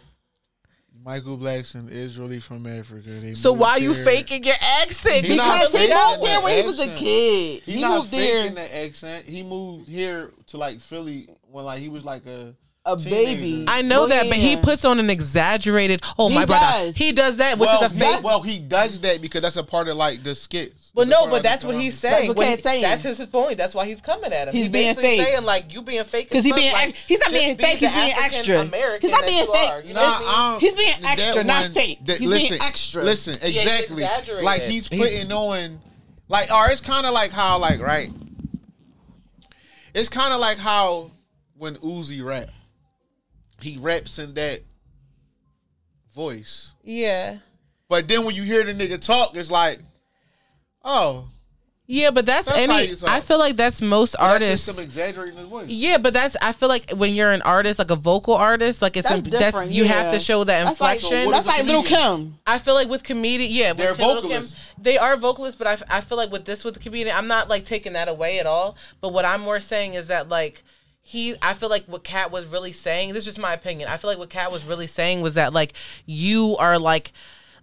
Michael Blackson is really from Africa. They So why you there. faking your accent? He Because he moved there when he was a kid. He, moved there the accent. He moved here to like Philly when like he was like a a teenager. baby. I know Well, that, but he puts on an exaggerated. Oh He my brother, does. he does that, which well, is a fake. well, he does that because that's a part of like the skits. Well, It's a no, part but of the that's what comedy. he's saying. what When Katt's he- saying. That's his, his point. That's why he's coming at him. He's being basically fake. saying like you being fake. Because as he fuck, being like, ex- he's not just being be fake, the he's being African extra. American He's not that being you fake. are, you know Nah, what I mean? I don't- He's being that extra, not fake. He's being extra. Listen, he's exactly. exaggerated. like he's He's- putting on, like, or it's kind of like how, like, right? It's kind of like how when Uzi rap, he raps in that voice, Yeah, but then when you hear the nigga talk, it's like, oh, yeah, but that's, That's any. I feel like that's most that's artists. just some exaggerating his voice. yeah, but that's I feel like when you're an artist, like a vocal artist, like it's That's that's, you yeah. have to show that That's like, inflection. that's like Little comedian? Kim. I feel like with comedian, yeah, They're Kim vocalists. Kim, they are vocalists, but I, I feel like with this with the comedian, I'm not like taking that away at all. But what I'm more saying is that like he, I feel like what Katt was really saying. This is just my opinion. I feel like what Katt was really saying was that like you are like.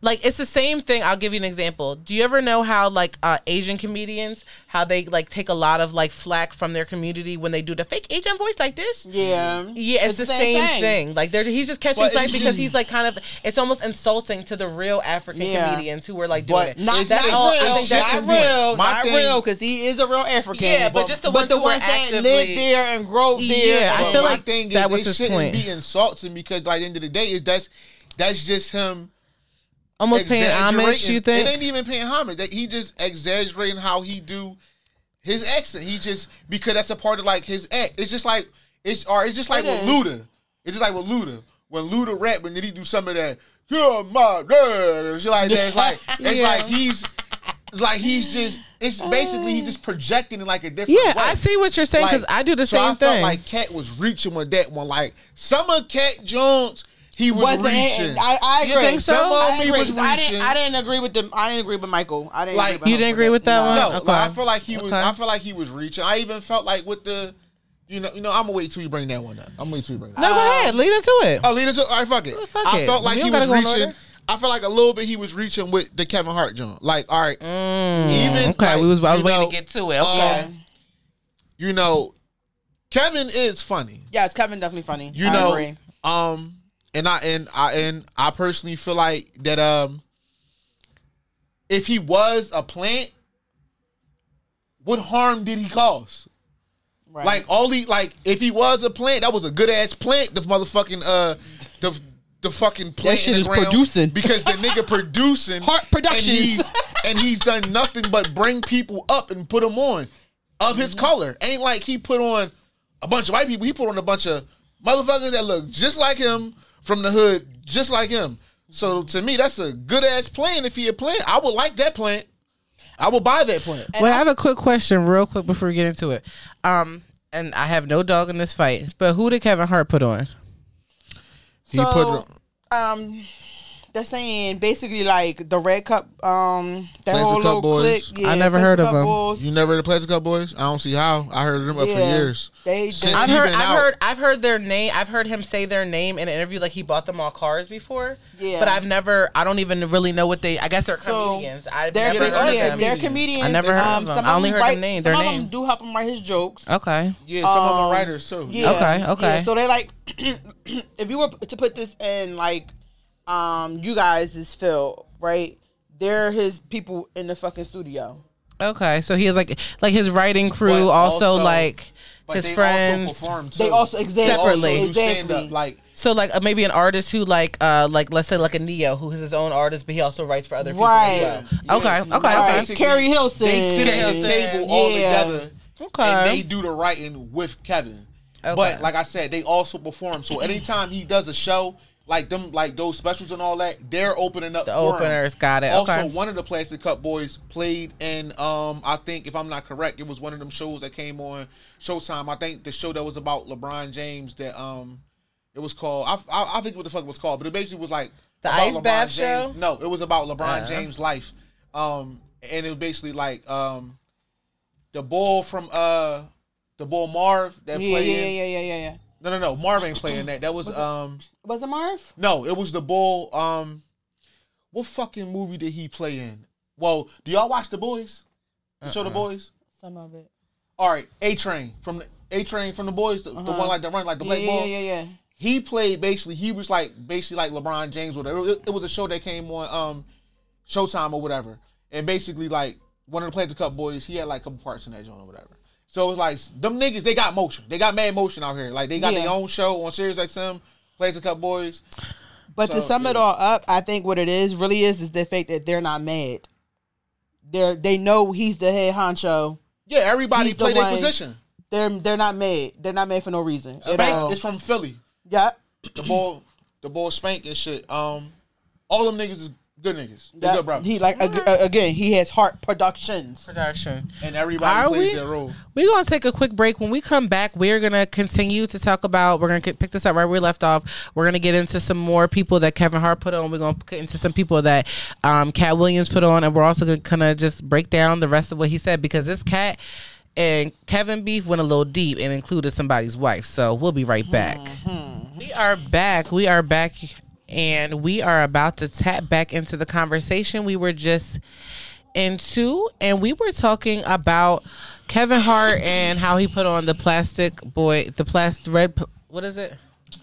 Like it's the same thing. I'll give you an example. Do you ever know how like uh, Asian comedians how they like take a lot of like flack from their community when they do the fake Asian voice like this? Yeah. Yeah, it's, the same, thing. Like they're he's just catching But flack because he's like kind of it's almost insulting to the real African Yeah. comedians who were like doing But it. Not, That's not all- I real, think that's not real, My not thing- real, because he is a real African. Yeah, but just the ones the who ones that live there and grow there. Yeah, I But feel like thing is that was they his shouldn't point. be insulting because like at the end of the day is that's that's just him Almost paying homage, you think? It ain't even paying homage. That- He just exaggerating how he do his accent. He just because that's a part of like his act. It's just like it's or it's just like It with is. Luda. It's just like with Luda. When Luda rap and then he do some of that, yeah, my dad, shit like that. It's like it's Yeah. like he's like he's just it's basically he just projecting in like a different Yeah, way. I see what you're saying because Like, I do the so same I thing. like Katt was reaching with that one. Like some of Katt Jones, he was Wasn't reaching. I, I You agree. think so? Some of I agree. was I didn't. I didn't agree with them. I didn't agree with Michael. I didn't. Like, agree with You didn't agree with that one? No, Okay. like, I feel like he was. Okay. I feel like he was reaching. I even felt like with the, you know, you know. I'm gonna wait till you bring that one up. I'm gonna wait till you bring that. no, go ahead, lead into it. Oh, lead it to. All right, fuck it. fuck I it. felt like We he was gotta reaching. I feel like a little bit he was reaching with the Kevin Hart joint. Like, all right, even okay, like, we was. I was waiting know, to get to it. Okay. um, you know, Kevin is funny. Yeah, it's Kevin definitely funny. You I know, agree. um, and I and I and I personally feel like that um, if he was a plant, what harm did he cause? Right. Like all he like, if he was a plant, that was a good ass plant. The motherfucking uh, the the fucking plant that shit is producing. because the nigga producing Hart Productions. and he's, and he's done nothing but bring people up and put them on of his color. Ain't like he put on a bunch of white people. He put on a bunch of motherfuckers that look just like him from the hood, just like him. So to me, that's a good ass plan. If he a plant, I would like that plant. I will buy that plant. Well, I have a quick question, real quick, before we get into it. Um, and I have no dog in this fight, but who did Kevin Hart put on? He so, put on- um, they're saying basically like the Red Cup, um, that Players whole Cup little Boys. clique. I never Players heard of Cup them. Boys. You never heard of Players Cup Boys? I don't see how. I heard them up for Yeah. years. They, Since I've he heard, been I've out. heard, I've heard their name. I've heard him say their name in an interview, like he bought them all cars before. Yeah. But I've never, I don't even really know what they. I guess they're So, comedians. I've They're, never Yeah, heard yeah, of them. they're comedians. I never heard of um, them. Some I only them heard write, them name- Some their of name. them do help him write his jokes. Okay. Yeah, some of them Um, are writers too. Yeah. Okay, okay. Yeah, so they like, if you were to put this in like, um, you guys is Phil, right? They're his people in the fucking studio. Okay. So he has like, like his writing crew, But also, also- like But his they friends. Also perform too. They also exactly Separately. Also do stand exactly. up, like So like uh, maybe an artist who like uh like let's say like a Ne-Yo who is his own artist but he also writes for other people Right. as well. Yeah. Okay, okay, Right. okay. Basically, Keri Hilson. They sit at Keri the Hilson. table all Yeah. together, Okay. and they do the writing with Kevin. Okay. But like I said, they also perform. So anytime he does a show, like them, like those specials and all that, they're opening up. The for him. openers, got it. Also, Okay. one of the Plastic Cup Boys played in, um, I think if I'm not correct, it was one of them shows that came on Showtime. I think the show that was about LeBron James that um, it was called. I I, I think what the fuck it was called, but it basically was like The about Ice LeBron Bath James. show? No, it was about LeBron Uh. James' life. Um, and it was basically like um, the ball from uh, the bull Marv that Yeah, yeah, played. yeah, yeah, yeah, yeah, yeah. No, no, no. Marv ain't playing that. That was um. Was it Marv? No, it was the bull. Um, what fucking movie did he play in? Well, do y'all watch The Boys? The show The Uh-uh. Boys. Some of it. All right, A Train from the A Train from The Boys, the, the Uh-huh. one like the run like the black yeah, ball. yeah, yeah, yeah. He played basically. He was like basically like LeBron James. Or whatever. It, it was a show that came on um, Showtime or whatever. And basically like one of the Players Cup boys, he had like a couple parts in that joint or whatever. So it's like them niggas, they got motion. They got mad motion out here. Like they got Yeah. their own show on Sirius XM. Players Cup boys. But to So, sum it all up, I think what it is really is is the fact that they're not mad. They're they know he's the head honcho. Yeah, everybody He's the their one- position. They're they're not mad. They're not mad for no reason. Spank is from Philly. Yeah. The ball, the ball Spank and shit. Um, all them niggas is good niggas. They Yeah. good brothers. He like ag- uh, again. He has Hart Productions. Production. and everybody Are plays we? their role. We're gonna take a quick break. When we come back, we're gonna continue to talk about. We're gonna pick this up right where we left off. We're gonna get into some more people that Kevin Hart put on. We're gonna get into some people that um, Katt Williams put on, and we're also gonna kind of just break down the rest of what he said because this Katt and Kevin beef went a little deep and included somebody's wife. So we'll be right back. We are back. We are back, and we are about to tap back into the conversation we were just into, and we were talking about Kevin Hart and how he put on the plastic boy, the plastic red. What is it?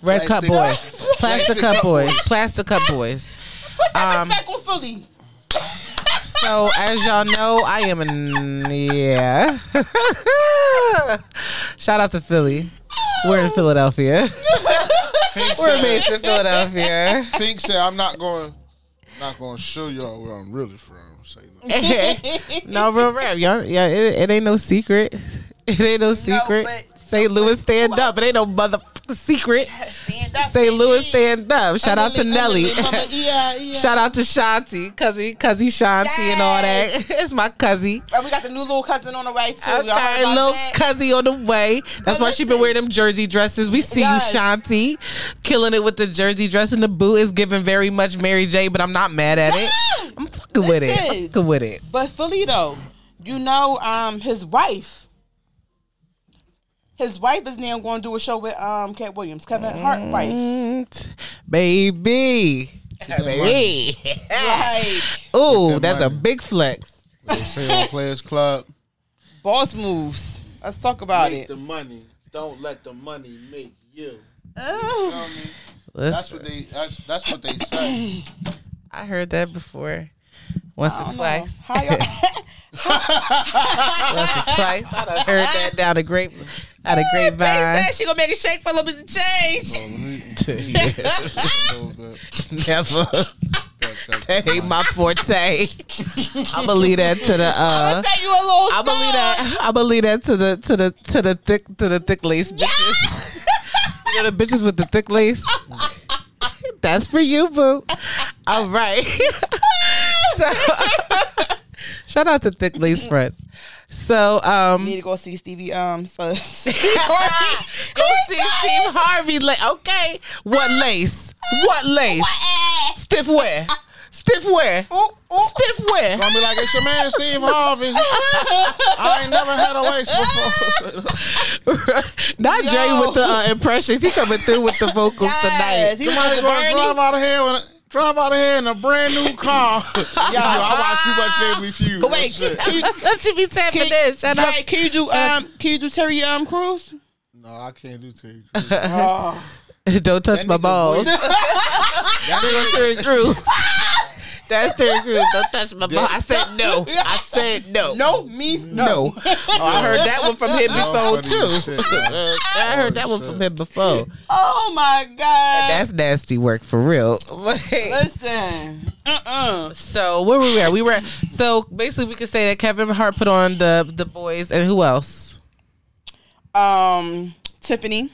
Red Cup Boys, Plastic Plastic Cup Cup Boys, Boys. Plastic Cup Boys. Put some Um, respect on Philly. So as y'all know, I am in yeah. Shout out to Philly. We're in Philadelphia. Pink We're said, based in Philadelphia. Pink said, "I'm not going." Not gonna show y'all where I'm really from. Say no. no, real rap. Y'all, yeah, it, it ain't no secret. It ain't no secret. but- St. Louis stand up. It ain't no motherfucking secret. Stand up. St. Louis stand up. Shout out to Nelly. Shout out to Shanti, cuzzy, cuzzy Shanti and all that. it's my cuzzy. And we got the new little cousin on the way too. Y'all Okay, little cuzzy on the way. That's But why she been wearing them jersey dresses. We see Yes. you, Shanti, killing it with the jersey dress and the boot is giving very much Mary J. But I'm not mad at it. I'm fucking with it. I'm fucking with it. But Philly though, you know, um, his wife, his wife is now going to do a show with um Katt Williams, Kevin Hart wife. Mm, baby, baby. Like Ooh, that that's a big flex. They say on Players Club. boss moves. Let's talk about Make it. the money. Don't let the money make you. You know what I mean? That's what they. That's, that's what they say. I heard that before, once or twice. Once or twice. I done heard that down the grape, out of Paige grapevine. said she gonna make a shake for a little bit of change. Oh, let me- a little bit. Never. That- that- That ain't my forte. i'm believe that to the uh. Say you a little. I believe that. I believe that to the to the to the thick to the thick lace bitches. you know the bitches with the thick lace. That's for you, boo. All right. So, shout out to thick lace fronts. So, um, Need to go see Stevie. Um, so go see Steve Harvey. La- okay, what lace? What lace? Stiff wear. Stiff wear. Ooh, ooh. Stiff wear. Gonna be like, it's your man Steve Harvey. I ain't never had a waist before. Not Jay with the uh, impressions. He coming through with the vocals Yes, tonight. he Somebody was gonna Bernie. drive out of here with a, drive out of here in a brand new car. Yo, I watch too much Family Feud. But wait, can you, Let's see if he tapping can, in. Shut up. Can you do um can you do Terry um Crews? No, I can't do Terry. Oh, Don't touch That my balls. voice- There go Terry Crews. That's Terry Crews. Don't touch my balls. I said no. I said no. no means no. No. Oh, I heard that one from him before was too. shit. I heard that one from him before. Oh my god. That's nasty work for real. Listen. Uh uh so where were we at? We were so basically we could say that Kevin Hart put on the the boys and who else? Um, Tiffany.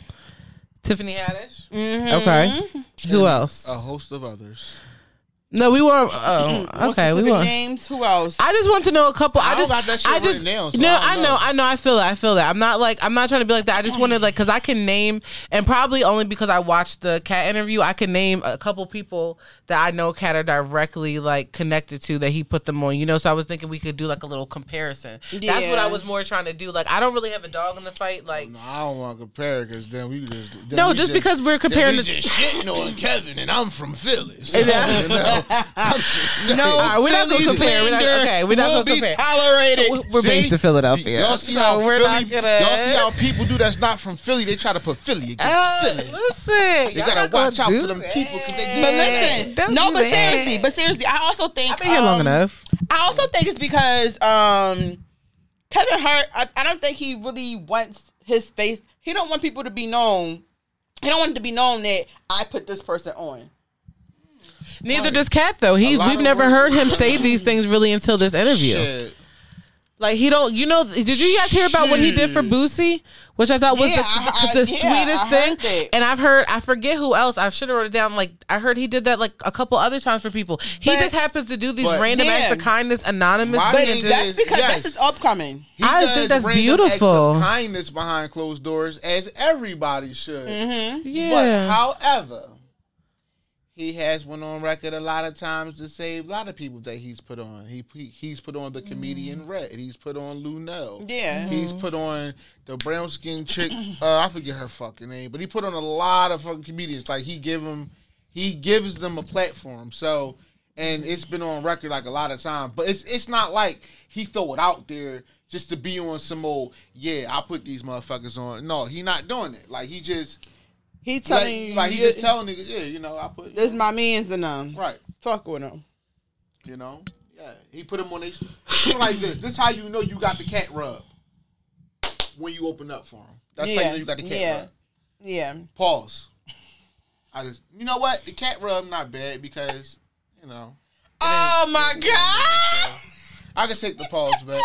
Tiffany Haddish. Mhm. Okay. Who else? A host of others. No, we were. Oh, okay. We were. names? Who else? I just want to know a couple. I, I just got that shit I just down, so no. I I know. know. I know. I feel that. I feel that. I'm not like I'm not trying to be like that. I just wanted like because I can name and probably only because I watched the Katt interview. I can name a couple people that I know Katt are directly like connected to that he put them on. You know. So I was thinking we could do like a little comparison. That's what I was more trying to do. Like I don't really have a dog in the fight. Oh, like No, I don't want to compare because then we just then no, we just because we're comparing then the. we just shitting on Kevin and I'm from Philly. So, Yeah. You know, I'm just saying. no, All right, we're not gonna compare. We're not- okay, we're not gonna be compare. Tolerated. We're- We're based in Philadelphia. Y'all see so how we're Philly, not gonna. y'all see how people do that's not from Philly. They try to put Philly against Uh, Philly. listen, You y'all gotta watch out for them that. people because they do But that. listen, Don't no, do but that. seriously, but seriously, I also think I've been here long um, enough. I also think it's because um, Kevin Hart. I, I don't think he really wants his face. He don't want people to be known. He don't want it to be known that I put this person on. Neither does Katt though. He's lot we've of never work- heard him say these things really until this interview. Shit. Like he don't. You know? Did you guys hear about what he did for Shit. Boosie? Which I thought was Yeah, the, I- I- the yeah, sweetest thing. heard that. And I've heard. I forget who else. I should have wrote it down. Like I heard he did that like a couple other times for people. He But- just happens to do these but- random acts of Yeah. kindness anonymously. My and thing just- That's because yes. that's his upcoming. He I does think that's random acts of beautiful. kindness behind closed doors, as everybody should. Mm-hmm. yeah. But however, he has went on record a lot of times to save a lot of people that he's put on. He, he he's put on the comedian Red. He's put on Lunel. Yeah. He's put on the brown skin chick. Uh, I forget her fucking name, but he put on a lot of fucking comedians. Like he give them, he gives them a platform. So, and it's been on record like a lot of times. But it's it's not like he throw it out there just to be on some old. Yeah, I put these motherfuckers on. No, he not doing it. Like he just He like, telling you, like he just telling niggas, yeah, you know, I put this is my man's and um, right. fuck with him. You know, yeah. He put him on it like this. This how you know you got the Katt rub when you open up for him. That's how you know you got the Katt yeah. rub. Yeah. Pause. I just, you know what? The Katt rub not bad because, you know, Oh my god. I can take the pause back.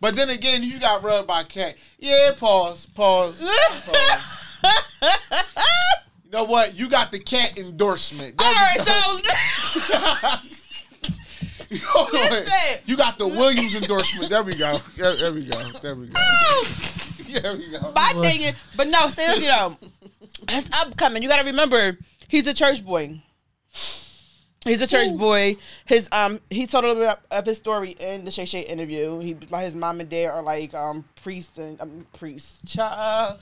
But then again, you got rubbed by cat. Yeah, pause, pause, pause. You know what? You got the Katt endorsement. There All right, go. so Listen. you got the Williams endorsement. There we go. There, there we go. There we go. There we go. my thing is, but no, seriously though, it's upcoming. You got to remember, he's a church boy. He's a church boy. His um, he told a little bit of his story in the Shay Shay interview. He like his mom and dad are like um priests and um, priests. Child,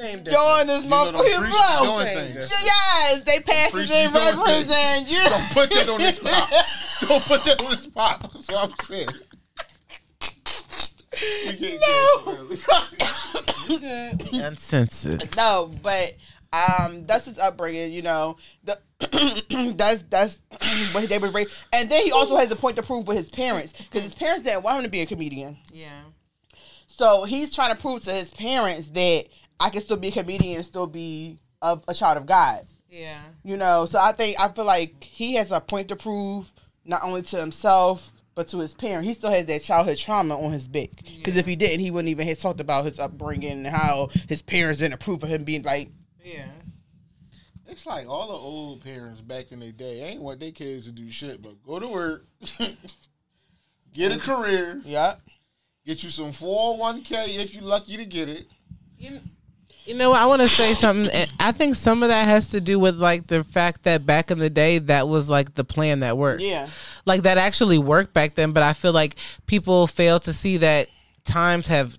Same doing this You know, them motherfucking blow. Yes, they pastors priests and doing reverends things. and you. Don't put that on this pop. Don't put that on this pop. That's what I'm saying. No. cancel. Uncensored. No, but um, that's his upbringing. You know, the that's that's what they were raised. And then he also has a point to prove with his parents because his parents didn't want him to be a comedian. Yeah. So he's trying to prove to his parents that I can still be a comedian and still be a, a child of God. Yeah. You know, so I think I feel like he has a point to prove not only to himself but to his parents. He still has that childhood trauma on his back. Because if he didn't, he wouldn't even have talked about his upbringing and how his parents didn't approve of him being like Yeah. It's like all the old parents back in the day ain't want their kids to do shit but go to work, get a career, Yeah. get you some 401k if you lucky to get it. You, you know, I want to say something. I think some of that has to do with like the fact that back in the day, that was like the plan that worked. Yeah. Like that actually worked back then. But I feel like people fail to see that times have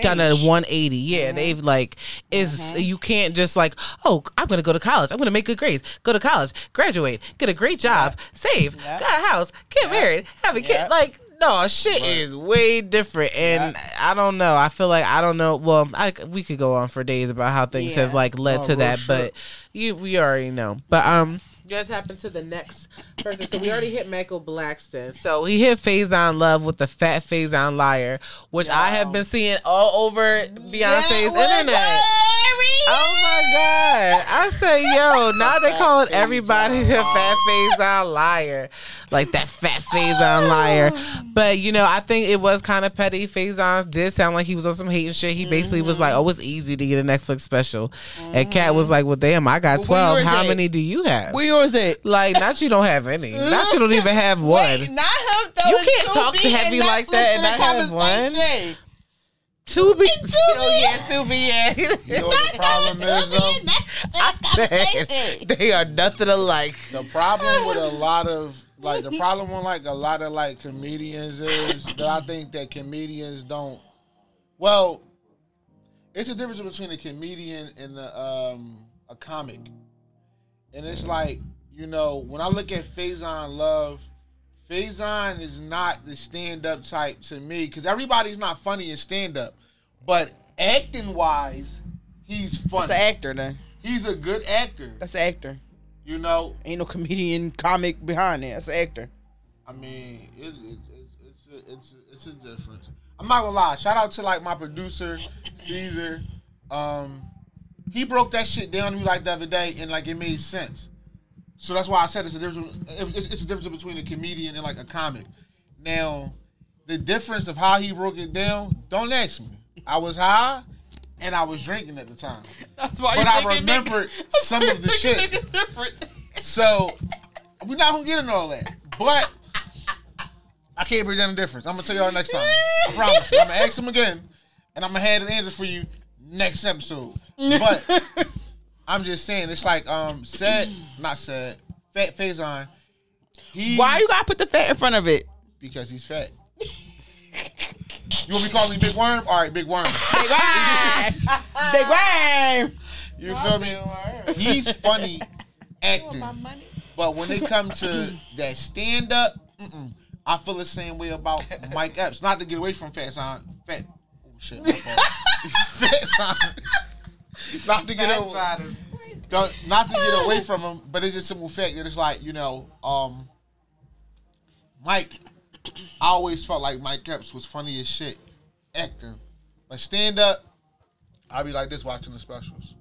done a Change. Mm-hmm. 180 yeah they've like is you can't just like oh i'm gonna go to college i'm gonna make good grades go to college graduate get a great job save Yeah. got a house get married have a kid like no shit is way different and i don't know i feel like i don't know well I, we could go on for days about how things have like led Oh, to that shit. but you we already know but um you guys happen to the next person. So we already hit Michael Blackson. So he hit Faizon Love with the fat Faizon liar, which I have been seeing all over Beyonce's internet. Oh my god! I say, yo, now they calling everybody the fat face on liar, like that fat face on liar. But you know, I think it was kind of petty. Faizon did sound like he was on some hating shit. He basically was like, "Oh, it's easy to get a Netflix special," and Katt was like, "Well, damn, I got twelve. How it? many do you have?" Where yours at? Like, not you don't have any. Not you don't even have one. Wait, not him though. You can't talk 2B heavy like that and not have one. Conversation. Two B. Tubi. Oh yeah, two B. Yeah. You know what the problem is though? I said, they are nothing alike. The problem with a lot of like the problem with like a lot of like comedians is that I think that comedians don't. Well, it's a difference between a comedian and a, um, a comic, and it's like you know when I look at Faizon Love, Faizon is not the stand up type to me because everybody's not funny in stand up, but acting wise, he's funny. That's an actor then. He's a good actor. That's an actor. You know, Ain't no comedian comic behind it. That's an actor. I mean, it, it, it's it's a, it's a, it's a difference. I'm not gonna lie. Shout out to like my producer Caesar. Um, he broke that shit down to me like the other day, and like it made sense. So that's why I said it's a difference. It's, it's a difference between a comedian and like a comic. Now, the difference of how he broke it down, don't ask me. I was high, and I was drinking at the time. That's why. But I remembered some of the shit. So we're not gonna get into all that. But I can't break down the difference. I'm gonna tell y'all next time. I promise. you. I'm gonna ask him again, and I'm gonna have the answers for you next episode. But I'm just saying, it's like um said, not said, fat Faizon. Why you gotta put the fat in front of it? because he's fat. You want me to call me Big Worm? All right, Big Worm. Big worm. Big worm. You feel me? He's funny acting. But when they come to that stand up, I feel the same way about Mike Epps. Not to get away from Fat Son. Fat. Oh shit. My fault. Fat Son. Not to get away. Don't, not to get away from him, but it's just simple fact that it's like you know, um, Mike. I always felt like Mike Epps was funny as shit acting, but stand up, I'd be like this watching the specials.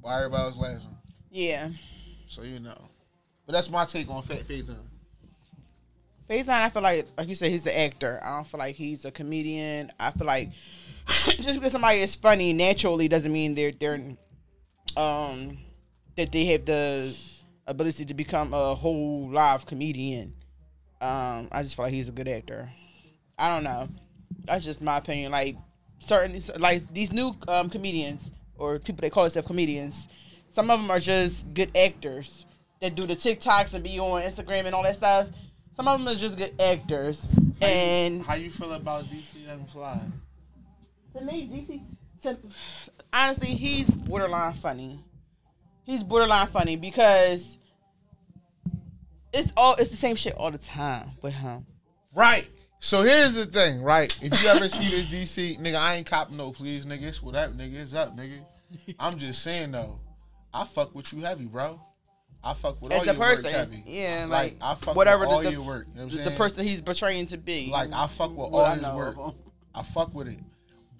Why everybody was laughing. Yeah. So you know. But that's my take on Fat Faizon. Faizon, I feel like, like you said, he's an actor. I don't feel like he's a comedian. I feel like just because somebody is funny naturally doesn't mean they're they're um that they have the ability to become a whole live comedian. Um, I just feel like he's a good actor. I don't know. That's just my opinion. Like certain like these new um, comedians or people that call themselves comedians, some of them are just good actors that do the TikToks and be on Instagram and all that stuff. Some of them is just good actors. And How you feel about DC Young Fly? To me, DC, to, honestly, he's borderline funny. He's borderline funny because it's all it's the same shit all the time with him. Right. So here's the thing, right? If you ever see this DC, nigga, I ain't cop no please, nigga. It's what up, nigga. It's up, nigga. I'm just saying though, I fuck with you heavy, bro. I fuck with all As a your work heavy. yeah, like, like, I fuck whatever with all the, your work. You know what the, the person he's betraying to be. Like I fuck with all his work. I fuck with it,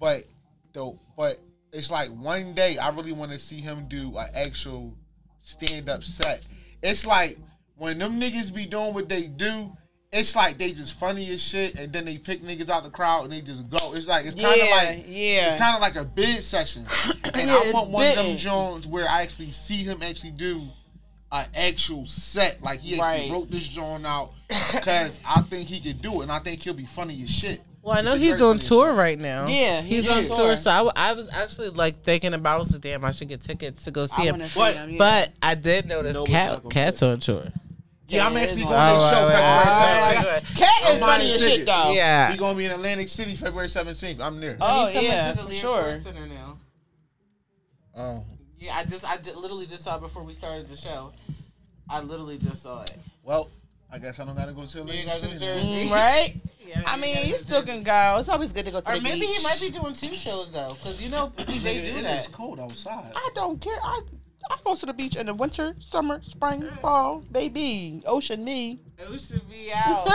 but though, but it's like one day I really want to see him do an actual stand up set. It's like when them niggas be doing what they do. It's like they just funny as shit, and then they pick niggas out the crowd and they just go. It's like it's kind of Yeah, like yeah. it's kind of like a bid session. And Yeah, I want one of them. Jones where I actually see him actually do an actual set. Like he actually Right. wrote this Joan out because I think he could do it, and I think he'll be funny as shit. Well, I know He's he's on tour shit. right now. Yeah, he's he's on on tour. tour. So I, w- I was actually like thinking about, I was like, damn, I should get tickets to go see I him. wanna see But- him, yeah. But I did notice No, Katt Katt's on tour. Yeah, I'm actually going on. to the show All right, February all right, 17th. Katt is funny as shit though. Yeah. He's gonna be in Atlantic City February 17th. I'm there. Oh He's coming yeah, to the for sure. Center now. Oh, Yeah, I just I literally just saw it before we started the show. I literally just saw it. well, I guess I don't gotta go to You Atlantic gotta go to Jersey. Mm, right? Yeah, I mean, gotta you still can go. It's always good to go to Or the maybe beach. he might be doing two shows though, because you know they do it that. is cold outside. I don't care. I I go to the beach in the winter, summer, spring, fall, baby, ocean me. Ocean be out.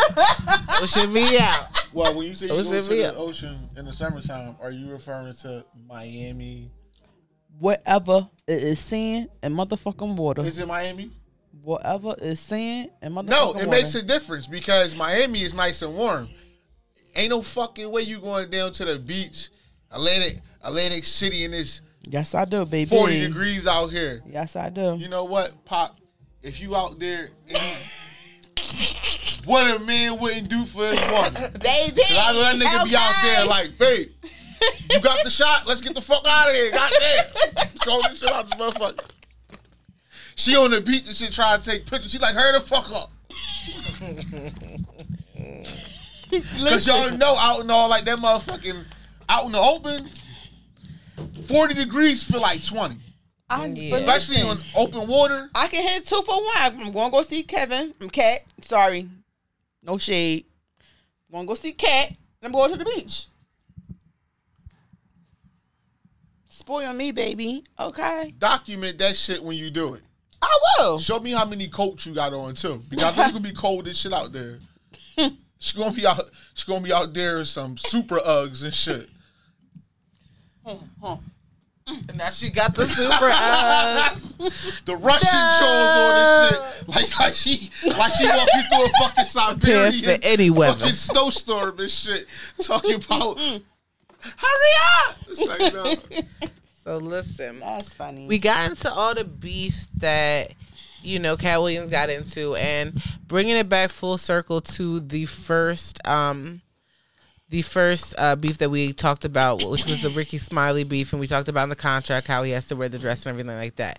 Ocean be out. Well, when you say you go Ocean to View. the ocean in the summertime, are you referring to Miami? Whatever it is sand and motherfucking water. Is it Miami? Whatever is saying and motherfucking No, water. it makes a difference because Miami is nice and warm. Ain't no fucking way you going down to the beach, Atlantic Atlantic City, and it's Yes, I do, baby. forty degrees out here. Yes, I do. You know what, Pop? If you out there, and what a man wouldn't do for his woman. baby. Cause I know that nigga be out there like, babe, you got the shot? Let's get the fuck out of here. Goddamn. Throw this shit out this motherfucker. She on the beach and she trying to take pictures. She like, hurry the fuck up. Cause y'all know out in all like that motherfucking out in the open, 40 degrees feel like 20. I, Yeah. Especially listen, on open water. I can hit two for one. I'm going to go see Kevin. I'm Katt. Sorry. No shade. I'm going to go see Katt. I'm going to the beach. Spoil me, baby. Okay. Document that shit when you do it. I will. Show me how many coats you got on too. Because I think it's gonna be cold as shit out there. She's gonna be out she's gonna be out there in some super Uggs and shit. Hmm, hmm. And now she got the super Uggs. The Russian Jones on this shit. Like like she like she walking through a fucking Prepare Siberian for any weather. fucking snowstorm and shit. Talking about hurry up. It's like, no. So listen, That's funny. we got into all the beefs that you know Katt Williams got into, and bringing it back full circle to the first, um, the first uh, beef that we talked about, which was the Rickey Smiley beef, and we talked about in the contract how he has to wear the dress and everything like that.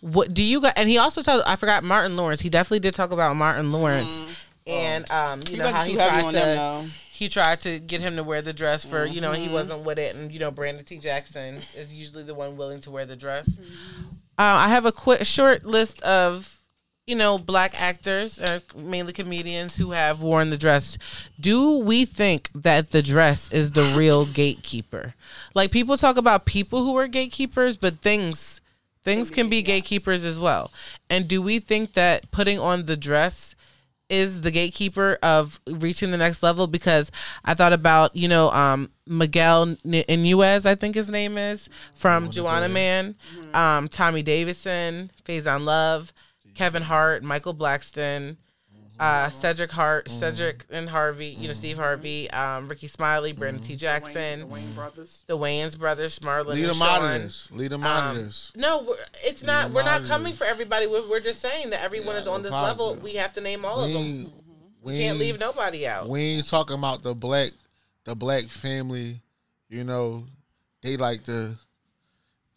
What do you got? And he also talked. I forgot Martin Lawrence. He definitely did talk about Martin Lawrence, and um, you you know how he tried on to. He tried to get him to wear the dress for you know Mm-hmm. he wasn't with it. And you know brandon t. Jackson is usually the one willing to wear the dress. Mm-hmm. uh, i have a quick short list of you know black actors uh, mainly comedians who have worn the dress. Do we think that the dress is the real gatekeeper? Like people talk about people who are gatekeepers but things things can be gatekeepers as well. And do we think that putting on the dress is the gatekeeper of reaching the next level because I thought about you know um, Miguel Inúez I think his name is from Juwanna Mann, um, Tommy Davidson, Faizon Love, Kevin Hart, Michael Blackson, uh, Cedric Hart, Cedric and Harvey, you know Steve Harvey, um, Rickey Smiley, Brandon T. Jackson, The Wayans brothers. the Wayans brothers, Marlon Lead them out of this. Lead them out Um, of this. No, we're, it's not. We're not coming for everybody. We're, we're just saying that everyone Yeah, is on this level. We have to name all of them. we Can't leave nobody out. We ain't talking about the black, the black family. You know, they like the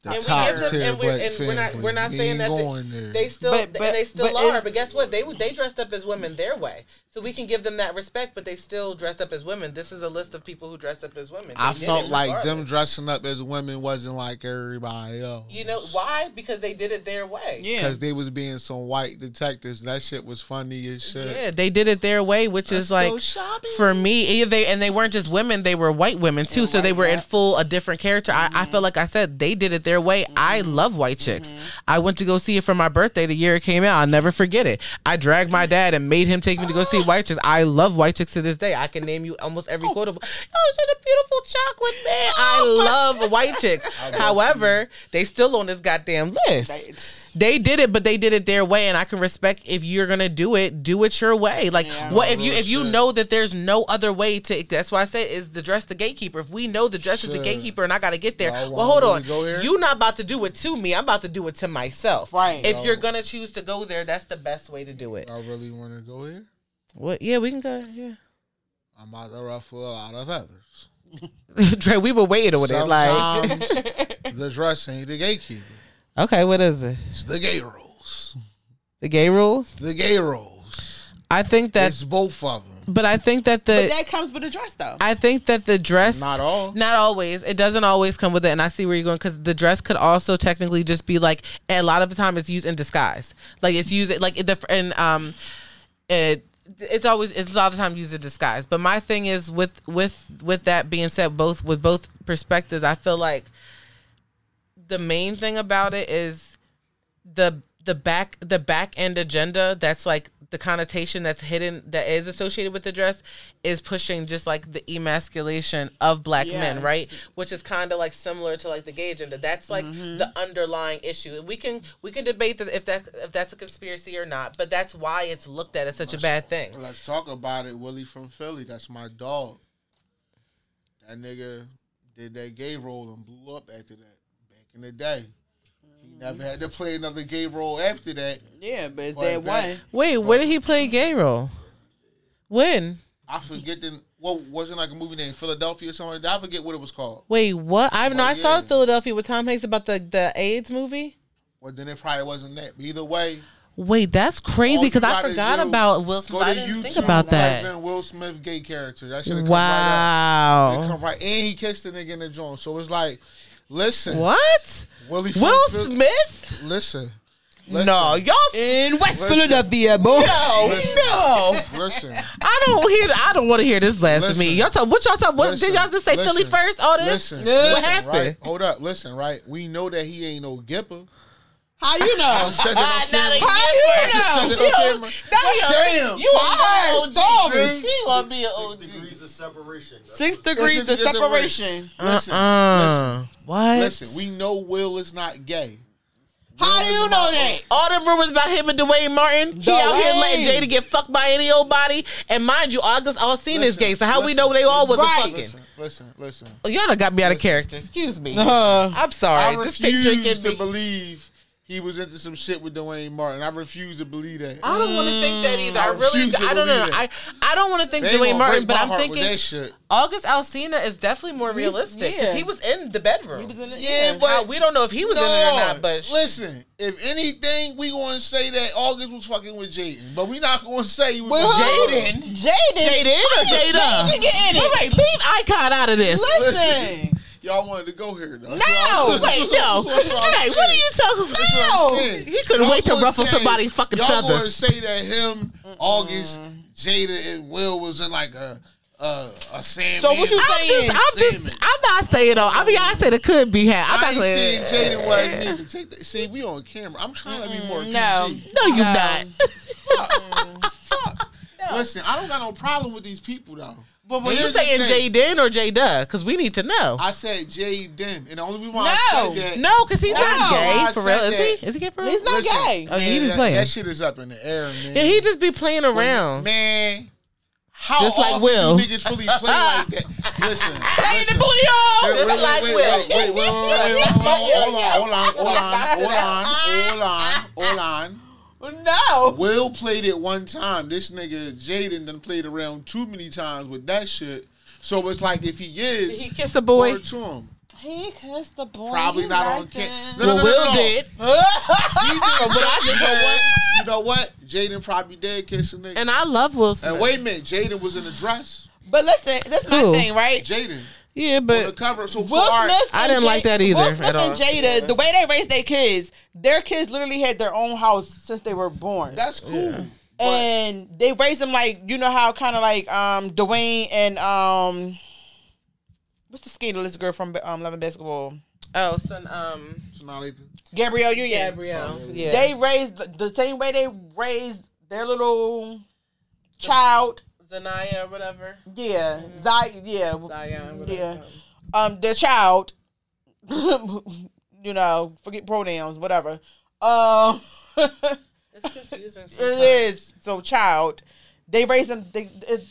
And we top give them- tier and we're- and we're not- we're not saying that they- going. They still, But- but- and they still but are. But guess what? They they dressed up as women their way, so we can give them that respect. But they still dress up as women. This is a list of people who dress up as women. I They did felt like them dressing up as women wasn't like everybody else. You know why? Because they did it their way. Yeah. Because they was being some white detectives. That shit was funny as shit. Yeah, they did it their way, which is Let's go like for me. They and they weren't just women; they were white women too. so they white, were in full a different character. I, I feel mm-hmm. like I said they did it their way. I mm-hmm. love white chicks. Mm-hmm. I went to go see it for my birthday the year it came out. I'll never forget it. I dragged my dad and made him take me to go see white chicks. I love white chicks to this day. I can name you almost every quote of. Oh, oh she's a beautiful chocolate man. I love white chicks. However, they still on this goddamn list. It's- They did it, but they did it their way, and I can respect if you're gonna do it, do it your way. Like Yeah. what if you if you shit. know that there's no other way to? That's why I said is the dress the gatekeeper. If we know the dress is the gatekeeper, and I gotta get there, Y'all well, hold on. go here? You not about to do it to me. I'm about to do it to myself. Right. If Yo. you're gonna choose to go there, that's the best way to do it. I really want to go here. What? Yeah, we can go. Yeah. I'm about to ruffle a lot of feathers. Dre, we were waiting over there. Like, the dress ain't the gatekeeper. okay, what is it? It's the gay rules. The gay rules. The gay rules. I think that, It's both of them. but I think that the But that comes with a dress, though. I think that the dress Not all. Not always. It doesn't always come with it, and I see where you're going because the dress could also technically just be like a lot of the time it's used in disguise. Like it's used like the and um, it it's always it's a lot of time used in disguise. But my thing is with with with that being said, both with both perspectives, I feel like the main thing about it is the the back the back end agenda that's like the connotation that's hidden that is associated with the dress is pushing just like the emasculation of black men right which is kind of like similar to like the gay agenda that's like Mm-hmm. the underlying issue we can we can debate that if that if that's a conspiracy or not but that's why it's looked at as such a bad thing Let's talk about it. Willie from Philly. That's my dog. That nigga did that gay role and blew up after that. Back in the day. He never had to play another gay role after that. yeah, but it's But that that- one. wait where did he play gay role when I forget the what wasn't like a movie named Philadelphia or something. I forget what it was called. wait what i know Oh, i saw yeah. philadelphia with tom hanks about the the aids movie Well, then it probably wasn't that. But either way, Wait, that's crazy because I forgot do, about Will Smith. Go I didn't YouTube. think about type that. in Will Smith gay character. That should come right up. Wow. come right, and he kissed the nigga in the joint. So it's like, listen, What? Willie Will Phil- Smith? Listen, listen, No, y'all. In West Listen. Philadelphia, boy. No, Listen. no. listen. I don't hear. I don't want to hear this blasphemy. Listen. Y'all talk. What y'all talk? What Listen, did y'all just say? Philly first. All this. Listen, what listen, happened? Right? Hold up, listen, right? We know that he ain't no gipper. How you know? I said it now on they. How you know? said it on camera. Now you Damn. You Five are an stories. OG. He gonna be an Six degrees of separation. That's Six degrees of It's a- it's a separation. Listen, Uh. What? listen, listen. We know Will is not gay. How do you know that? All the rumors about him and Duane Martin. He out here letting Dwayne. Jada get fucked by any old body. And mind you, August Alsina is Listen, gay. So how we know they all wasn't Right. fucking? Listen, listen, listen. Y'all done got me out of character. Excuse me. Uh, I'm sorry. I This fake refuse drinking to me. believe he was into some shit with Duane Martin. I refuse to believe that. I don't want to think that either. I, I really, refuse I don't know. believe I. I don't want to think They Duane Martin, but I'm thinking that shit. August Alsina is definitely more realistic because yeah. he was in the bedroom. he was in it. Yeah, Yeah, but we don't know if he was in it or not, but sh- listen, if anything, we going to say that August was fucking with Jaden, but we not going to say he was Well, fucking Jaden. Jaden. Jaden or Jada? Jaden get in it. All right, leave Icon out of this. Listen. Y'all wanted to go here, though. No, wait, no. Hey, what are you talking about? That's what I'm saying. He couldn't wait to ruffle say- somebody's fucking y'all going to feathers. say that him, August, Jada, and Will was in like a a, a Sam. So what you I'm saying? just, I'm just, I'm not saying though. I mean, I said it could be had. I'm I not saying. Jaden was nigga. Take that. See, we on camera. I'm trying to be more PG. no. No, you No. not. Fuck. Listen, I don't got no problem with these people though. But, but Are you here's the saying thing. Jaden or Jada? Because we need to know. I said Jaden, and the only reason why No. I said that, no, because he's not No, gay I for said real. Is that- he? Is he gay for real? He's not Listen, gay. Oh, yeah, he be that, playing. That shit is up in the air, man. Yeah, he just be playing around. man. How Just like often Will. do niggas really play like that? Listen, Hey, the listen. booty hole. Wait, wait, Just wait, like wait, Will. wait, wait, wait, wait, wait, wait, hold on, hold on, hold on, hold on, hold on, hold on. No. Will played it one time. This nigga Jaden done played around too many times with that shit. So it's like if he is, Did he kiss a boy? word to him. He kissed the boy. Probably not on liked camera. it. No, no, Well, no, Will no, no. did. He did. But I just you know what? You know what? Jaden probably did kiss a nigga. And I love Will Smith. And wait a minute, Jaden was in a dress. But listen, this is my thing, right? Jaden yeah, on the but cover. So, so Will all right, Smith. I and didn't like that either Will Smith at all. and Jada, Yeah, the way they raised their kids, their kids literally had their own house since they were born. that's cool. But and they raised them like you know how kind of like um Dwyane and um what's the skaterless girl from um Love and Basketball oh, son, um, so now they, Gabrielle Union. Gabrielle, yeah, They raised the, the same way they raised their little child. Zanaya or whatever, Yeah, Zion. Yeah, Zion, Yeah. um their child you know forget pronouns whatever um It's confusing. it is so child they raise them they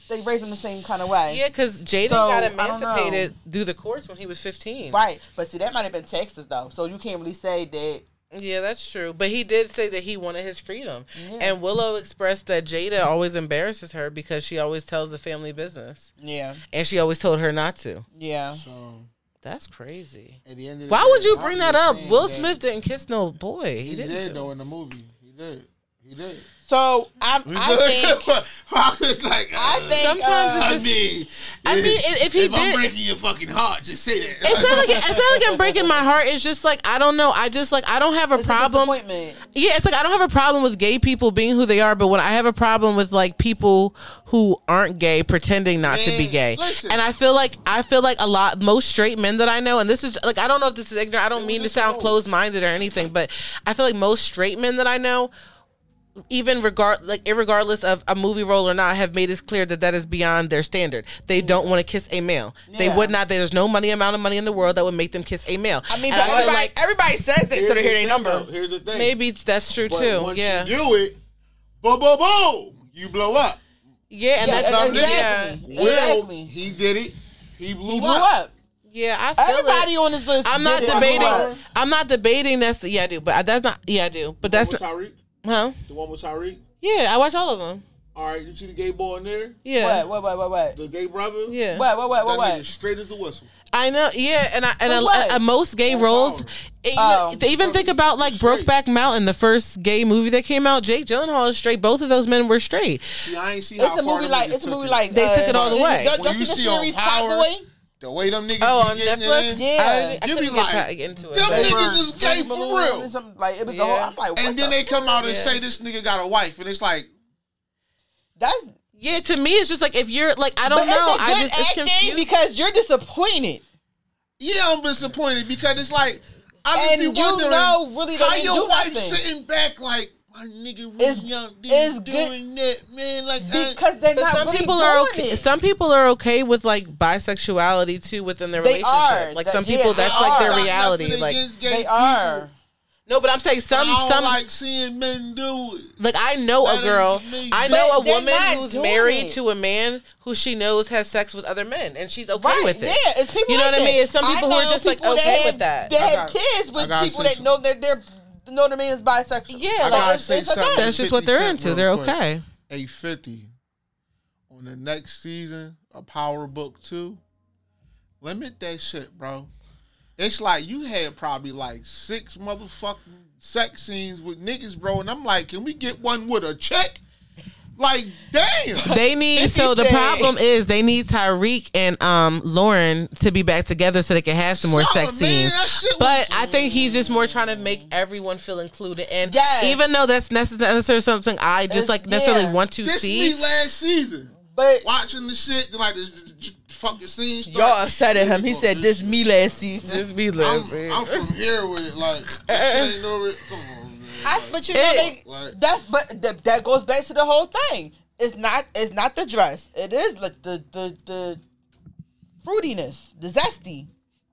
they raise them the same kind of way Yeah, because Jaden So, got emancipated through the courts when he was 15. right but see that might have been texas though so you can't really say that Yeah, that's true. But he did say that he wanted his freedom. Yeah. And Willow expressed that Jada always embarrasses her because she always tells the family business. yeah And she always told her not to. yeah so That's crazy. at the end of the Why day, would you bring that up? Will Smith didn't kiss no boy. He, He didn't. did though in the movie. He did. He did. so i'm i think I was like, i uh, think Sometimes uh, it's I just- mean, I mean, if- if he if I'm breaking your fucking heart, just say that. It's not like it's not like I'm breaking my heart. It's just like I don't know. I just like I don't have a it's problem. disappointment. Yeah, it's like I don't have a problem with gay people being who they are, but when I have a problem with like people who aren't gay pretending not to be gay. listen. And I feel like I feel like a lot most straight men that I know, and this is like I don't know if this is ignorant. I don't mean to sound closed minded or anything, but I feel like most straight men that I know even regard like irregardless of a movie role or not have made it clear that that is beyond their standard they don't want to kiss a male they would not there's no money amount of money in the world that would make them kiss a male i mean And but everybody, like everybody says that so they the hear their number though. Here's the thing. maybe that's true But too once yeah you do it, boom, boom, boom, you blow up. Yeah, and Yeah, that's Something. exactly. yeah, Will, Exactly. he did it. He blew, he blew up. up yeah. I feel everybody it. on this list I'm not debating. I'm not debating. That's yeah, I do, but that's not. Yeah, I do, but that's not, with Tariq. Huh? The one with Tariq. Yeah, I watch all of them. All right, you see the gay boy in there? Yeah, what what what what what The gay brother. yeah. what what what That what nigga what straight as a whistle. I know. Yeah, and I and For a, a- a most gay For roles. power. Even, Oh. to even think about like Straight. Brokeback Mountain, the first gay movie that came out. Jake Gyllenhaal is straight. Both of those men were straight. See, I ain't see how It's a far movie them like it's a movie like They took it all the uh, way. Y'all, When y'all you see the see on series Top Power, Boy? The way them niggas Oh, be on getting Netflix. in, Yeah. I, I You couldn't be get like, pa- into it. them but- niggas is gay for real. Something Like it was Yeah. a whole. I'm like, And then the they come out and Yeah. say this nigga got a wife, and it's like, That's Yeah, to me, it's just like if you're like I don't but know. I just it's acting confusing. because you're disappointed, yeah, I'm disappointed because it's like, I just and be you know really how your wife nothing sitting back like, my nigga really It's- young, it's dude good- doing that, man. Like, I- because they're not some really people are okay. It. Some people are okay with like bisexuality too within their They relationship. are. Like That- some yeah, people, they that's like their are. Reality. Like against gay they people. are. no, but I'm saying some I don't some like seeing men do it. like I know That a girl. I know But a woman who's married it. to a man who she knows has sex with other men, and she's okay Right, with it. Yeah, it's people You know like what I mean? It's some people who are know just, like, people okay have, with that. They have kids with people that know that they're know the man's bisexual. Yeah, I like, it's, say it's a something. thing. That's just what they're into. They're quick. okay. A fifty on the next season of Power Book Two. Limit that shit, bro. It's like you had probably like six motherfucking sex scenes with niggas, bro, and I'm like, can we get one with a check? Like, damn. They need so the said- problem is they need Tariq and um Lauren to be back together so they can have some more Solid, sex man. scenes. That shit was- But I think he's just more trying to make everyone feel included. And Yes. even though that's necessarily something I just It's- like necessarily yeah. want to This see. me last season. But Watching the shit, like the, the- the fucking scene. start- y'all upset at him. He said this me last season. be I'm, I'm from here with it. Like, this shit ain't no. re- Come on, man. I, but you know, Hey. they, Like- that's but th- that goes back to the whole thing. it's not it's not the dress. It is like the the the fruitiness, the zesty,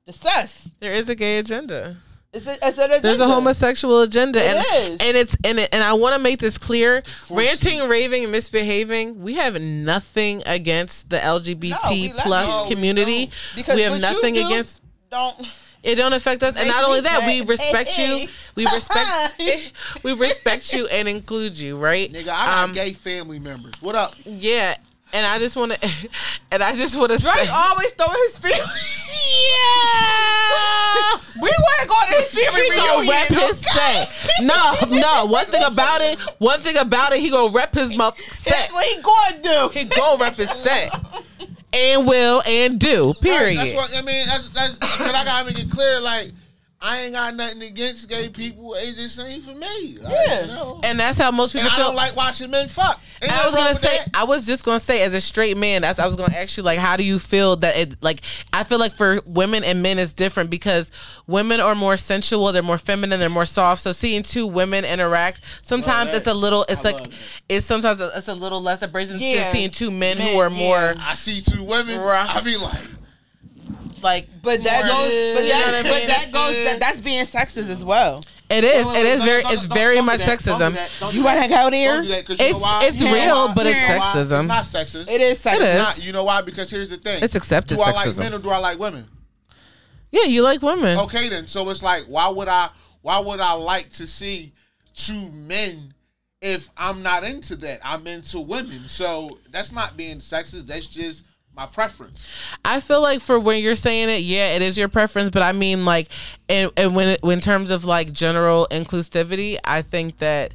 the sus. There is a gay agenda. It's a, it's an. There's a homosexual agenda, It and is. and it's and it, and I want to make this clear: Force ranting, raving, and misbehaving. We have nothing against the LGBT No, plus. No, community. because we have nothing do against. Don't It don't affect us, and not only that, we respect you. We respect. we respect you and include you, right? Nigga, I got Um, gay family members. What up? Yeah, and I just want to, and I just want to say, Drake always throwing his feelings. yeah. we weren't going to his family He gonna rep his set. No, no. One thing about it, one thing about it, he gonna rep his mouth set. That's what he going to do. He gonna rep his set. And will and do. Right, Period. that's what I mean. That's that's. But I gotta make it clear. Like, I ain't got nothing against gay people. It just ain't for me. Like, Yeah. You know? and that's how most people And I feel. don't like watching men fuck. Ain't I was gonna say, that. I was just gonna say, as a straight man, that's I was gonna ask you, like, how do you feel that it, like, I feel like for women and men it's different because women are more sensual, they're more feminine, they're more soft. So seeing two women interact, sometimes it's a little, it's I like, love it's sometimes it's a little less abrasive than seeing two men, Men, who are more yeah. I see two women. Rough. I be like, like, But that more- goes. But that, but that goes. That, that's being sexist as well. It is, Wait, wait, it wait, is don't- very, it's very much that. Don't do sexism. that. Don't do You want to go there? Don't do that 'cause you It's know why? it's You real, why? but it's You know why? sexism. It's not sexist. It is sexist. It is. Not, you know why? Because here's the thing. It's accepted Do I like men or do I like women? Yeah, you like women. Okay, then. So it's like, why would I? Why would I like to see two men if I'm not into that? I'm into women. So that's not being sexist. That's just my preference. I feel like for when you're saying it, yeah, it is your preference, but I mean like, and, and when it, when in terms of like general inclusivity, I think that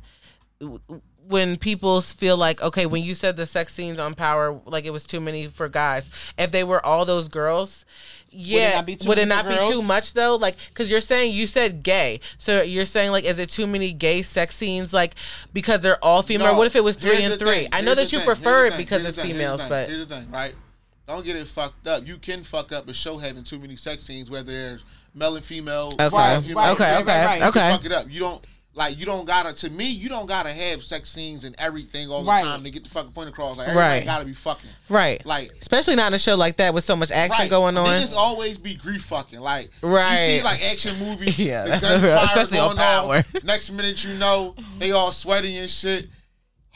when people feel like okay, when you said the sex scenes on Power, like it was too many for guys. If they were all those girls. Yeah, not be too would it not be too much though? Like, because you're saying you said gay, so you're saying like, is it too many gay sex scenes? Like, because they're all female. No, what if it was three and three? thing, I know here's that you thing, prefer here's it because it's females, but here's the thing, right? Don't get it fucked up. You can fuck up a show having too many sex scenes, whether there's male and female. Okay. male, female, Right, okay, right, okay, right, right. Okay. fuck it up. You don't like. You don't gotta. To me, you don't gotta have sex scenes and everything all the Right. time to get the fucking point across. Like everybody Right. gotta be fucking. Right. Like Especially not in a show like that with so much action Right. going on. Niggas always be grief fucking. Like Right. you see like action movies. Yeah, the that's real, especially on going Power. Next minute you know they all sweaty and shit.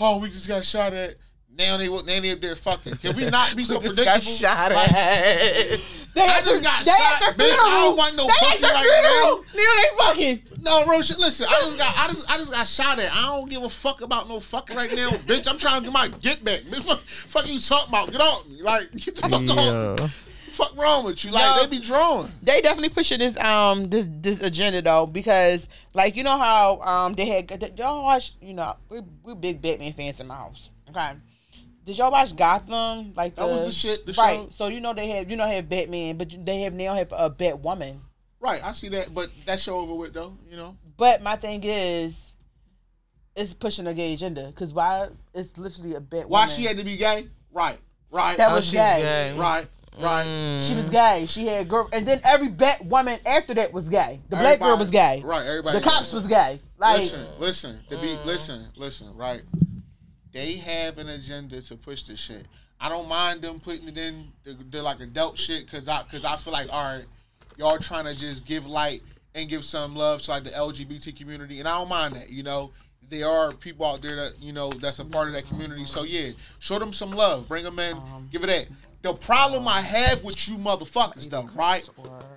Oh, we just got shot at. Now they now they up there fucking. Can we not be so predictable? got shot Like, at. They I at just got they shot, at the bitch. I funeral. don't want no they pussy right funeral. Nigga, they fucking. No, real shit. Listen, I just got, I just, I just got shot at. I don't give a fuck about no fucking right now, bitch. I'm trying to get my get back. Bitch, fuck, fuck you talking about? Get off me, like get the fuck off. Yeah. me. Fuck wrong with you? Like No. they be drawing. They definitely pushing this um this this agenda though because like you know how um they had did y'all watch you know we we big Batman fans in my house okay did y'all watch Gotham like That was uh, the shit, the right show. so you know they have you know they have Batman but they have now have a Batwoman Right, I see that, but that show over with though. You know, but my thing is it's pushing a gay agenda because why it's literally a Batwoman why she had to be gay? Right, right, that Oh, was gay. gay. right, right. Mm. She was gay. She had girl, and then every Batwoman after that was gay. The black girl was gay. Right, everybody. The cops was gay. Like listen, listen, to be mm. listen, listen, right? They have an agenda to push this shit. I don't mind them putting it in the, the like adult shit because I because I feel like all right, y'all trying to just give light and give some love to like the LGBT community, and I don't mind that. You know, there are people out there that you know that's a part of that community. So yeah, show them some love, bring them in, give it that. The problem I have with you motherfuckers though, right?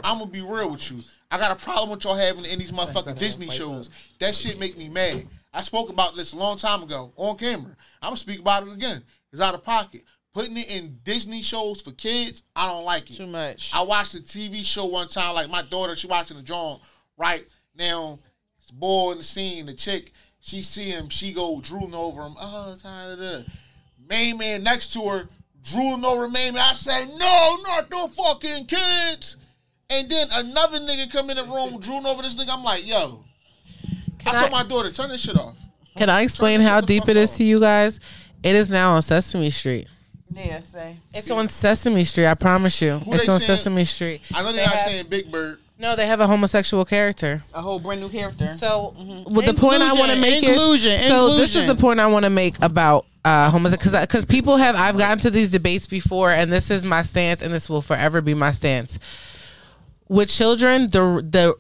I'm gonna be real with you. I got a problem with y'all having in these motherfucking Disney shows. That shit make me mad. I spoke about this a long time ago on camera. I'm gonna speak about it again. It's out of pocket. Putting it in Disney shows for kids, I don't like it. too much. I watched a TV show one time, like my daughter, she watching the drawing right? Now, this boy in the scene, the chick, she see him, she go drooling over him. Oh, it's how it is. Main man next to her, drooling over main man. I said, no, not the fucking kids. And then another nigga come in the room drooling over this nigga. I'm like, yo. I, I- told my daughter, turn this shit off. Can I explain how deep it is to you guys? It is now on Sesame Street. yeah, say. It's on Sesame Street. I promise you. Who it's they on saying- Sesame Street. I know They they're not have- saying Big Bird. No, they have a homosexual character. A whole brand new character. So, well, the point I want to Inclusion, make inclusion, is so this is inclusion. the point I want to make about uh homosexual because because people have I've gotten to these debates before, and this is my stance, and this will forever be my stance. With children, the the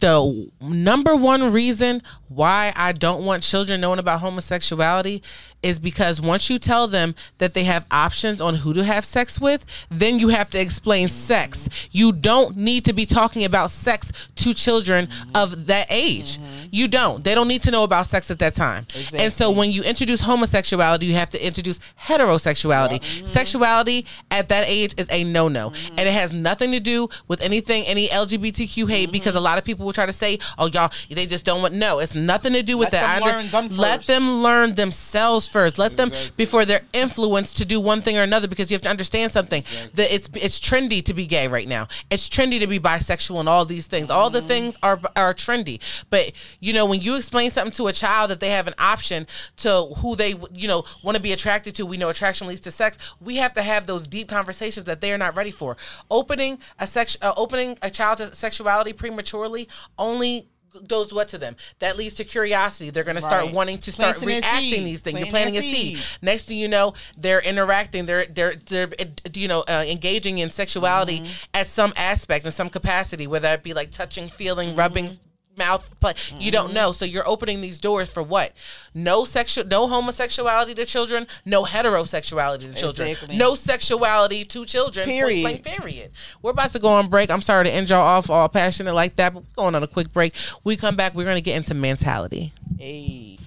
the number one reason why I don't want children knowing about homosexuality is because once you tell them that they have options on who to have sex with, then you have to explain sex. You don't need to be talking about sex to children of that age. Mm-hmm. You don't. They don't need to know about sex at that time. And so when you introduce homosexuality, you have to introduce heterosexuality. Mm-hmm. Sexuality at that age is a no-no. Mm-hmm. And it has nothing to do with anything any LGBTQ hate because a lot of people will try to say, "Oh y'all, they just don't want." No, it's nothing to do with Let that. them learn them let first. them learn themselves first. Let them before they're influenced to do one thing or another because you have to understand something. That it's it's trendy to be gay right now. It's trendy to be bisexual and all these things. All the things are are trendy. But you know, when you explain something to a child that they have an option to who they you know want to be attracted to, we know attraction leads to sex. We have to have those deep conversations that they are not ready for. Opening a sex uh, opening a child's sexuality prematurely only does what to them? That leads to curiosity. They're going to start Right. wanting to start Planting reacting these things. You're Planting planting a seed. Next thing you know, they're interacting. They're they're they're uh, you know uh, engaging in sexuality Mm-hmm. at some aspect in some capacity, whether it be like touching, feeling, Mm-hmm. rubbing mouth play you don't mm-hmm. know. So you're opening these doors for what? No sexual no homosexuality to children no heterosexuality to children Exactly. no sexuality to children. Point Period. blank, period. We're about to go on break. I'm sorry to end y'all off all passionate like that but we're going on a quick break. We come back we're going to get into mentality. Hey.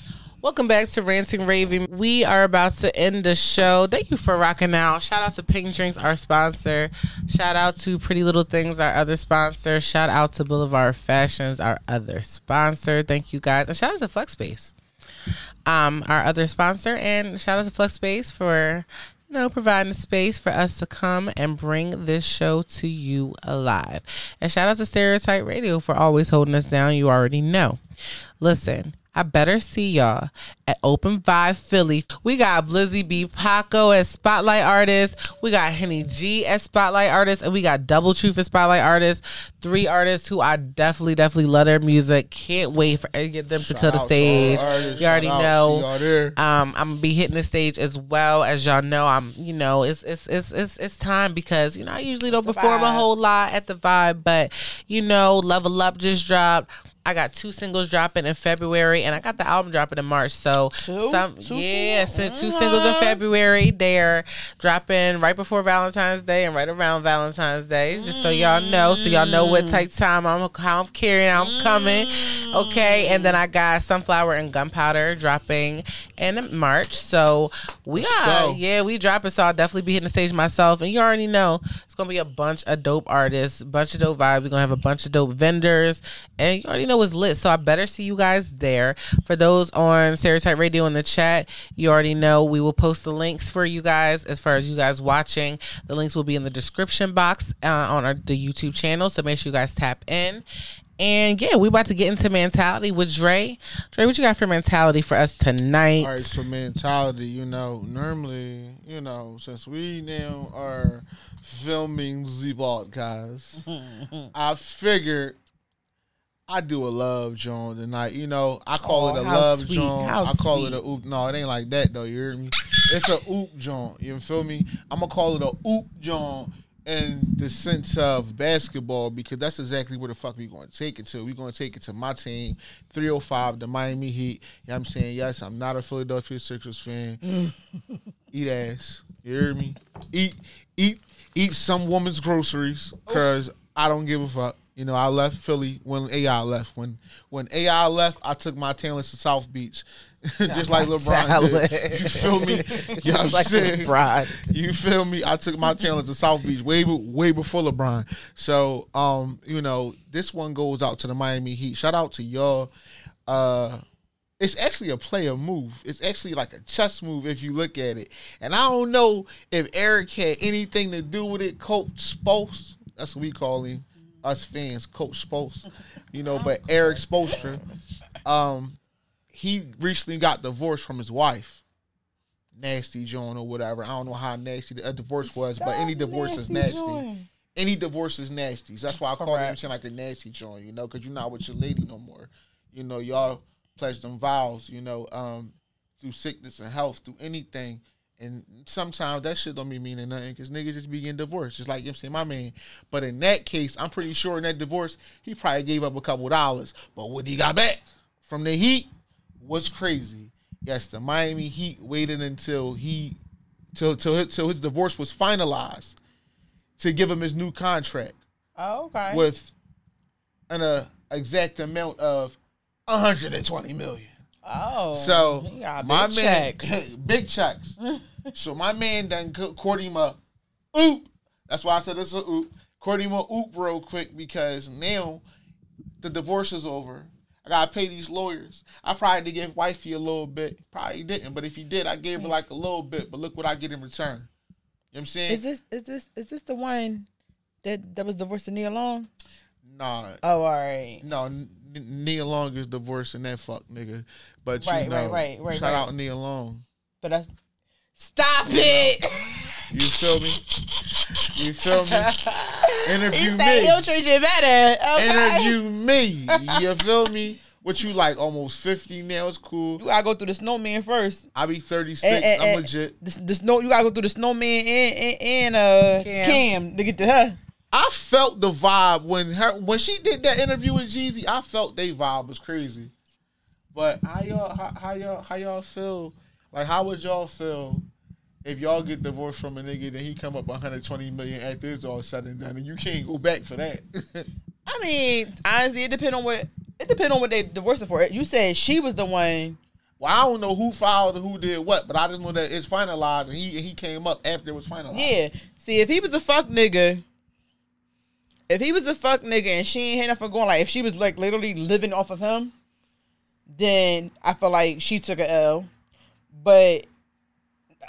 Welcome back to Ranting Raving. We are about to end the show. Thank you for rocking out. Shout out to Pinkk Drinkks, our sponsor. Shout out to Pretty Little Things, our other sponsor. Shout out to Boulevard Fashions, our other sponsor. Thank you guys. And shout out to Flex Space, um, our other sponsor. And shout out to Flex Space for you know, providing the space for us to come and bring this show to you alive. And shout out to Stereotype Radio for always holding us down. You already know. Listen, I better see y'all at Open Vibe Philly. We got Blizzy B Paco as Spotlight Artist. We got Henny G as Spotlight Artist. And we got Double Truth as Spotlight Artist. Three artists who I definitely, definitely love their music. Can't wait for to get them to kill the to all stage. the artists. You already know. See y'all there. Um, I'm gonna be hitting the stage as well as y'all know. I'm, you know, it's it's it's it's, it's time because you know I usually don't It's perform a vibe. whole lot at the vibe, but you know, Level Up just dropped. I got two singles dropping in February, and I got the album dropping in March. So Two? some, Two yeah, singles? so two mm-hmm. singles in February. They're dropping right before Valentine's Day and right around Valentine's Day, just so y'all know, so y'all know what mm. type time I'm, how I'm carrying, how I'm coming. Okay, and then I got Sunflower and Gunpowder dropping in March. So we got, go. yeah, we dropping. So I'll definitely be hitting the stage myself, and you already know it's gonna be a bunch of dope artists, bunch of dope vibes. We're gonna have a bunch of dope vendors, and you already know it's lit. So I better see you guys there. For those on Stereotype Radio in the chat, you already know we will post the links for you guys. As far as you guys watching, the links will be in the description box uh, on our, the YouTube channel. So make sure you guys tap in. And yeah, we about to get into mentality with Dre. Dre, what you got for mentality for us tonight? All right, so mentality, you know, normally, you know, since we now are filming the podcast, I figured I do a love joint tonight. You know, I call Oh, it a love sweet, joint. I call it a oop. No, it ain't like that though. You hear me? It's a oop joint. You feel me? I'm gonna call it a oop joint in the sense of basketball because that's exactly where the fuck we gonna take it to. we gonna take it to my team, 305, the Miami Heat. You know what I'm saying? Yes, I'm not a Philadelphia Sixers fan. eat ass. You hear me? Eat, eat, eat some woman's groceries because I don't give a fuck. You know, I left Philly when AI left. When when AI left, I took my talents to South Beach, just like LeBron did. You feel me? You know what I'm like saying? LeBron. You feel me? I took my talents to South Beach way way before LeBron. So, um, you know, this one goes out to the Miami Heat. Shout out to y'all. Uh, it's actually a player move. It's actually like a chess move if you look at it. And I don't know if Erik had anything to do with it. Coach Spose, that's what we call him, us fans, Coach Spose. You know, but Erik Spoelstra, um, he recently got divorced from his wife. Nasty Joan or whatever. I don't know how nasty a divorce was, but any divorce is nasty. any divorce is nasty. That's why I call Correct. saying like a nasty joint, you know, because you're not with your lady no more. You know, y'all pledge them vows, you know, um, through sickness and health, through anything. And sometimes that shit don't be meaning nothing because niggas just be getting divorced, just like you know I'm saying, my man. But in that case, I'm pretty sure in that divorce, he probably gave up a couple dollars. But what he got back from the Heat was crazy. Yes, the Miami Heat waited until he, till till his, till his divorce was finalized, to give him his new contract Oh, okay. with an uh, exact amount of 120 million. Oh, So my big man, checks. big checks. so my man done co- court him a oop. That's why I said it's a oop. Court him a oop real quick because now the divorce is over. I gotta pay these lawyers. I probably did give wifey a little bit. Probably didn't, but if he did, I gave her like a little bit. But look what I get in return. You know what I'm saying? Is this is this is this the one that that was divorced to Nia Long? nah, Oh, all right. no. N- Nia Long is divorcing that fuck nigga. But you know, right, right, right, shout right. out Nia Long. But that's stop it. You feel me? You feel me? he Interview said me. he'll treat you better. Okay. Interview me. You feel me? What you like? Almost fifty now. It's cool. You gotta go through the snowman first. I be thirty six. And- and- I'm and legit. The, the snow. You gotta go through the snowman and and, and uh Cam. Cam. to get to her. I felt the vibe when her when she did that interview with Jeezy. I felt they vibe was crazy. But how y'all how, how y'all how y'all feel? Like how would y'all feel if y'all get divorced from a nigga then he come up 120 million after it's all said and done and you can't go back for that? I mean, honestly, it depend on what it depend on what they divorcing for. You said she was the one. well, I don't know who filed and who did what, but I just know that it's finalized and he he came up after it was finalized. Yeah. See, if he was a fuck nigga, if he was a fuck nigga and she ain't had nothing going, like if she was like literally living off of him, then I feel like she took a L. But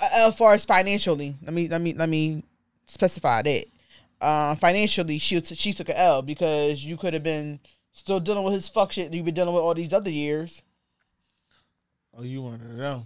as far as financially, let me let me let me specify that. Uh, financially, she she took a L because you could have been still dealing with his fuck shit that you've been dealing with all these other years. Oh, you wanted to know?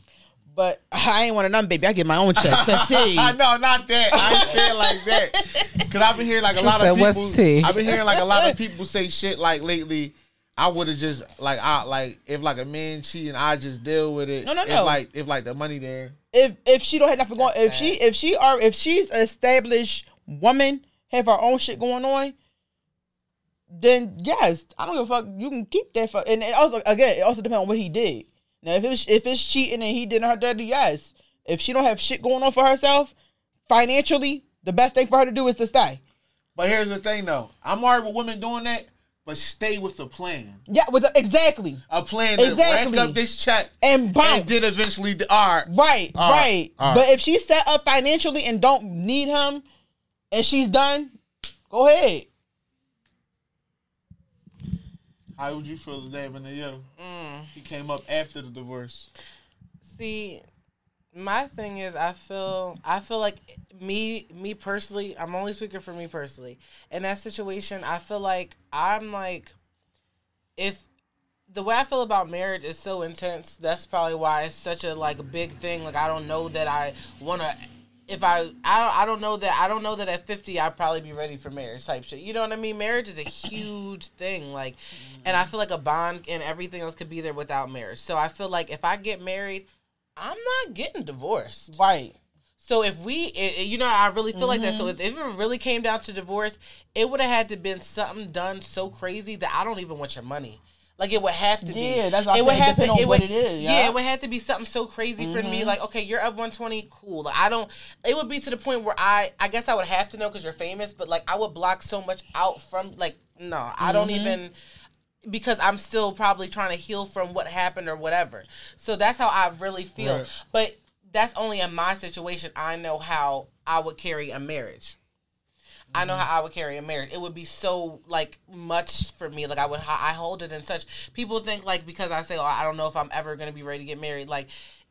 But I ain't one of them, baby. I get my own check. So T. no, not that. I ain't saying like that. Cause I've been hearing like a lot said, of "What's people. tea?" I've been hearing like a lot of people say shit like lately. I would have just like I like if like a man cheating, I just deal with it. No, no, If no. like if like the money there. if if she don't have nothing going, if That's she if she are if she's established woman, have her own shit going on, then yes, I don't give a fuck. You can keep that fuck. And it also again, it also depends on what he did. Now, if it's if it's cheating and he did her dirty, yes. If she don't have shit going on for herself, financially, the best thing for her to do is to stay. But here's the thing though, I'm alright with women doing that, but stay with a plan. Yeah, with the, exactly A plan to Exactly. rack up this check and bounce. and then eventually, all right, Right, All right, right. all right. But if she's set up financially and don't need him, and she's done, go ahead. How would you feel today, Vanilla? Mm. He came up after the divorce. See, my thing is, I feel, I feel like me, me personally, I'm only speaking for me personally. In that situation, I feel like I'm like, if the way I feel about marriage is so intense, that's probably why it's such a like a big thing. Like I don't know that I want to. If I, I don't, I don't know that I don't know that at 50 I'd probably be ready for marriage type shit. You know what I mean? Marriage is a huge thing. Like, and I feel like a bond and everything else could be there without marriage. So I feel like if I get married, I'm not getting divorced. Right. So if we, it, it- you know, I really feel like that. So Mm-hmm. if, if it really came down to divorce, it would have had to been something done so crazy that I don't even want your money. Like it would have to be. Yeah, that's why I it would said have to. depend on it what would, it is, Yeah. it would have to be something so crazy for Mm-hmm. me. Like, okay, you're up 120, cool. Like, I don't. It would be to the point where I, I guess I would have to know because you're famous, but like I would block so much out from like, no, I don't Mm-hmm. even because I'm still probably trying to heal from what happened or whatever. So that's how I really feel. Right. But that's only in my situation. I know how I would carry a marriage. I know mm-hmm. how I would carry a marriage. It would be so like much for me. Like I would, I hold it in such. People think like because I say, oh, I don't know if I'm ever gonna be ready to get married. Like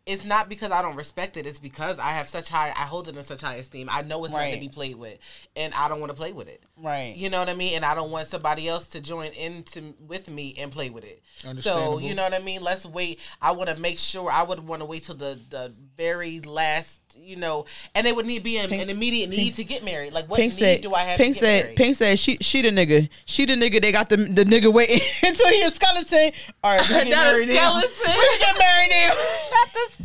it's not because I don't respect it. It's because I have such high, I hold it in such high esteem. I know it's not to be played with, and I don't want to play with it. Right. You know what I mean? And I don't want somebody else to join into with me and play with it. So you know what I mean. Let's wait. I want to make sure. I would want to wait till the the very last. You know, and it would need be an, an immediate need to get married. Like what Pink need said, do I have Pink said, married? Pink said, she she the nigga, she the nigga. They got the the nigga waiting until he a skeleton. All right, we get married now. We get married now.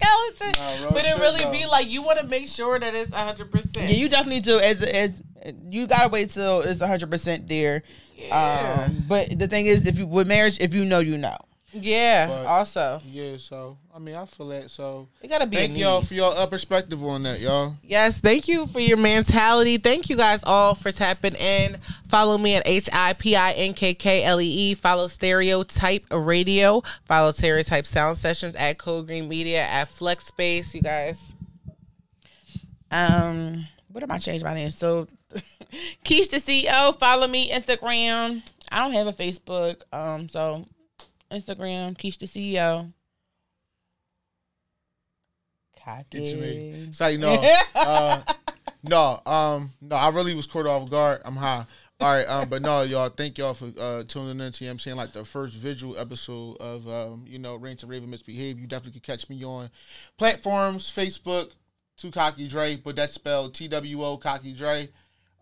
Not the skeleton. Nah, but it really though. be like you want to make sure that it's hundred percent. Yeah, you definitely do. As as you gotta wait till it's hundred percent there. Yeah. Um, but the thing is, if you with marriage, if you know, you know. Yeah. But- also, Yeah, so I mean, I feel that. So it gotta be. a thank y'all need. for your uh, perspective on that, y'all. Yes, thank you for your mentality. Thank you guys all for tapping in. Follow me at H I P I N K K L E E. Follow Stereotype Radio. Follow Stereotype Sound Sessions at Code Green Media at Flex Space. You guys. Um, what am I changing my name? So, Kesh the CEO. Follow me Instagram. I don't have a Facebook. Um, so Instagram Kesh the CEO. Get you me. Cocky. So you know, uh, no, um, no, I really was caught off guard. I'm high. All right, um, but no, y'all, thank y'all for uh, tuning in to, you know I'm saying, like the first visual episode of, um, you know, Ranting Raving Misbehave. You definitely can catch me on platforms, Facebook, Two Cocky Dre, but that's spelled T W O Cocky Dre.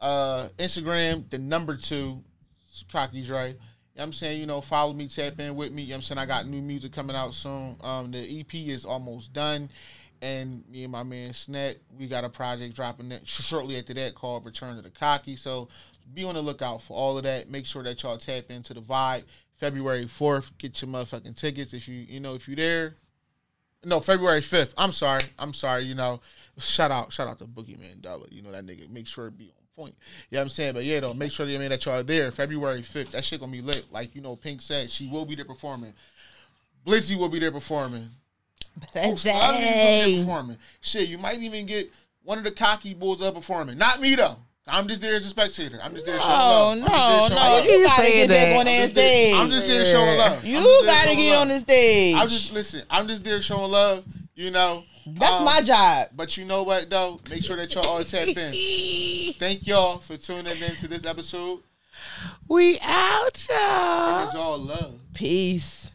Uh, Instagram, the number two, Cocky Dre. You know I'm saying, you know, follow me, tap in with me. You know I'm saying? I got new music coming out soon. Um, the EP is almost done. And me and my man Snack, we got a project dropping that shortly after that called Return to the Cocky. So be on the lookout for all of that. Make sure that y'all tap into the vibe. February 4th, get your motherfucking tickets. If you, you know, if you there. No, February 5th. I'm sorry. I'm sorry, you know. Shout out, shout out to Boogeyman Dollar. You know that nigga. Make sure it be on point. You know what I'm saying? But yeah, though, make sure that, man, that y'all are there. February 5th. That shit gonna be lit. Like, you know, Pink said, she will be there performing. Blizzy will be there performing. Oops, a lot of niggas gonna be there Hey. performing. Shit, you might even get one of the cocky bulls up performing. Not me though. I'm just there as a spectator. I'm just there showing No, love. I'm no, just there showing no. You gotta get back on I'm that stage. I'm just there showing love. You gotta get on the stage. I'm just listen. I'm just there showing love. You know. That's Um, my job. But you know what though? Make sure that y'all all tap in. Thank y'all for tuning in to this episode. We out, y'all. It's all love. Peace.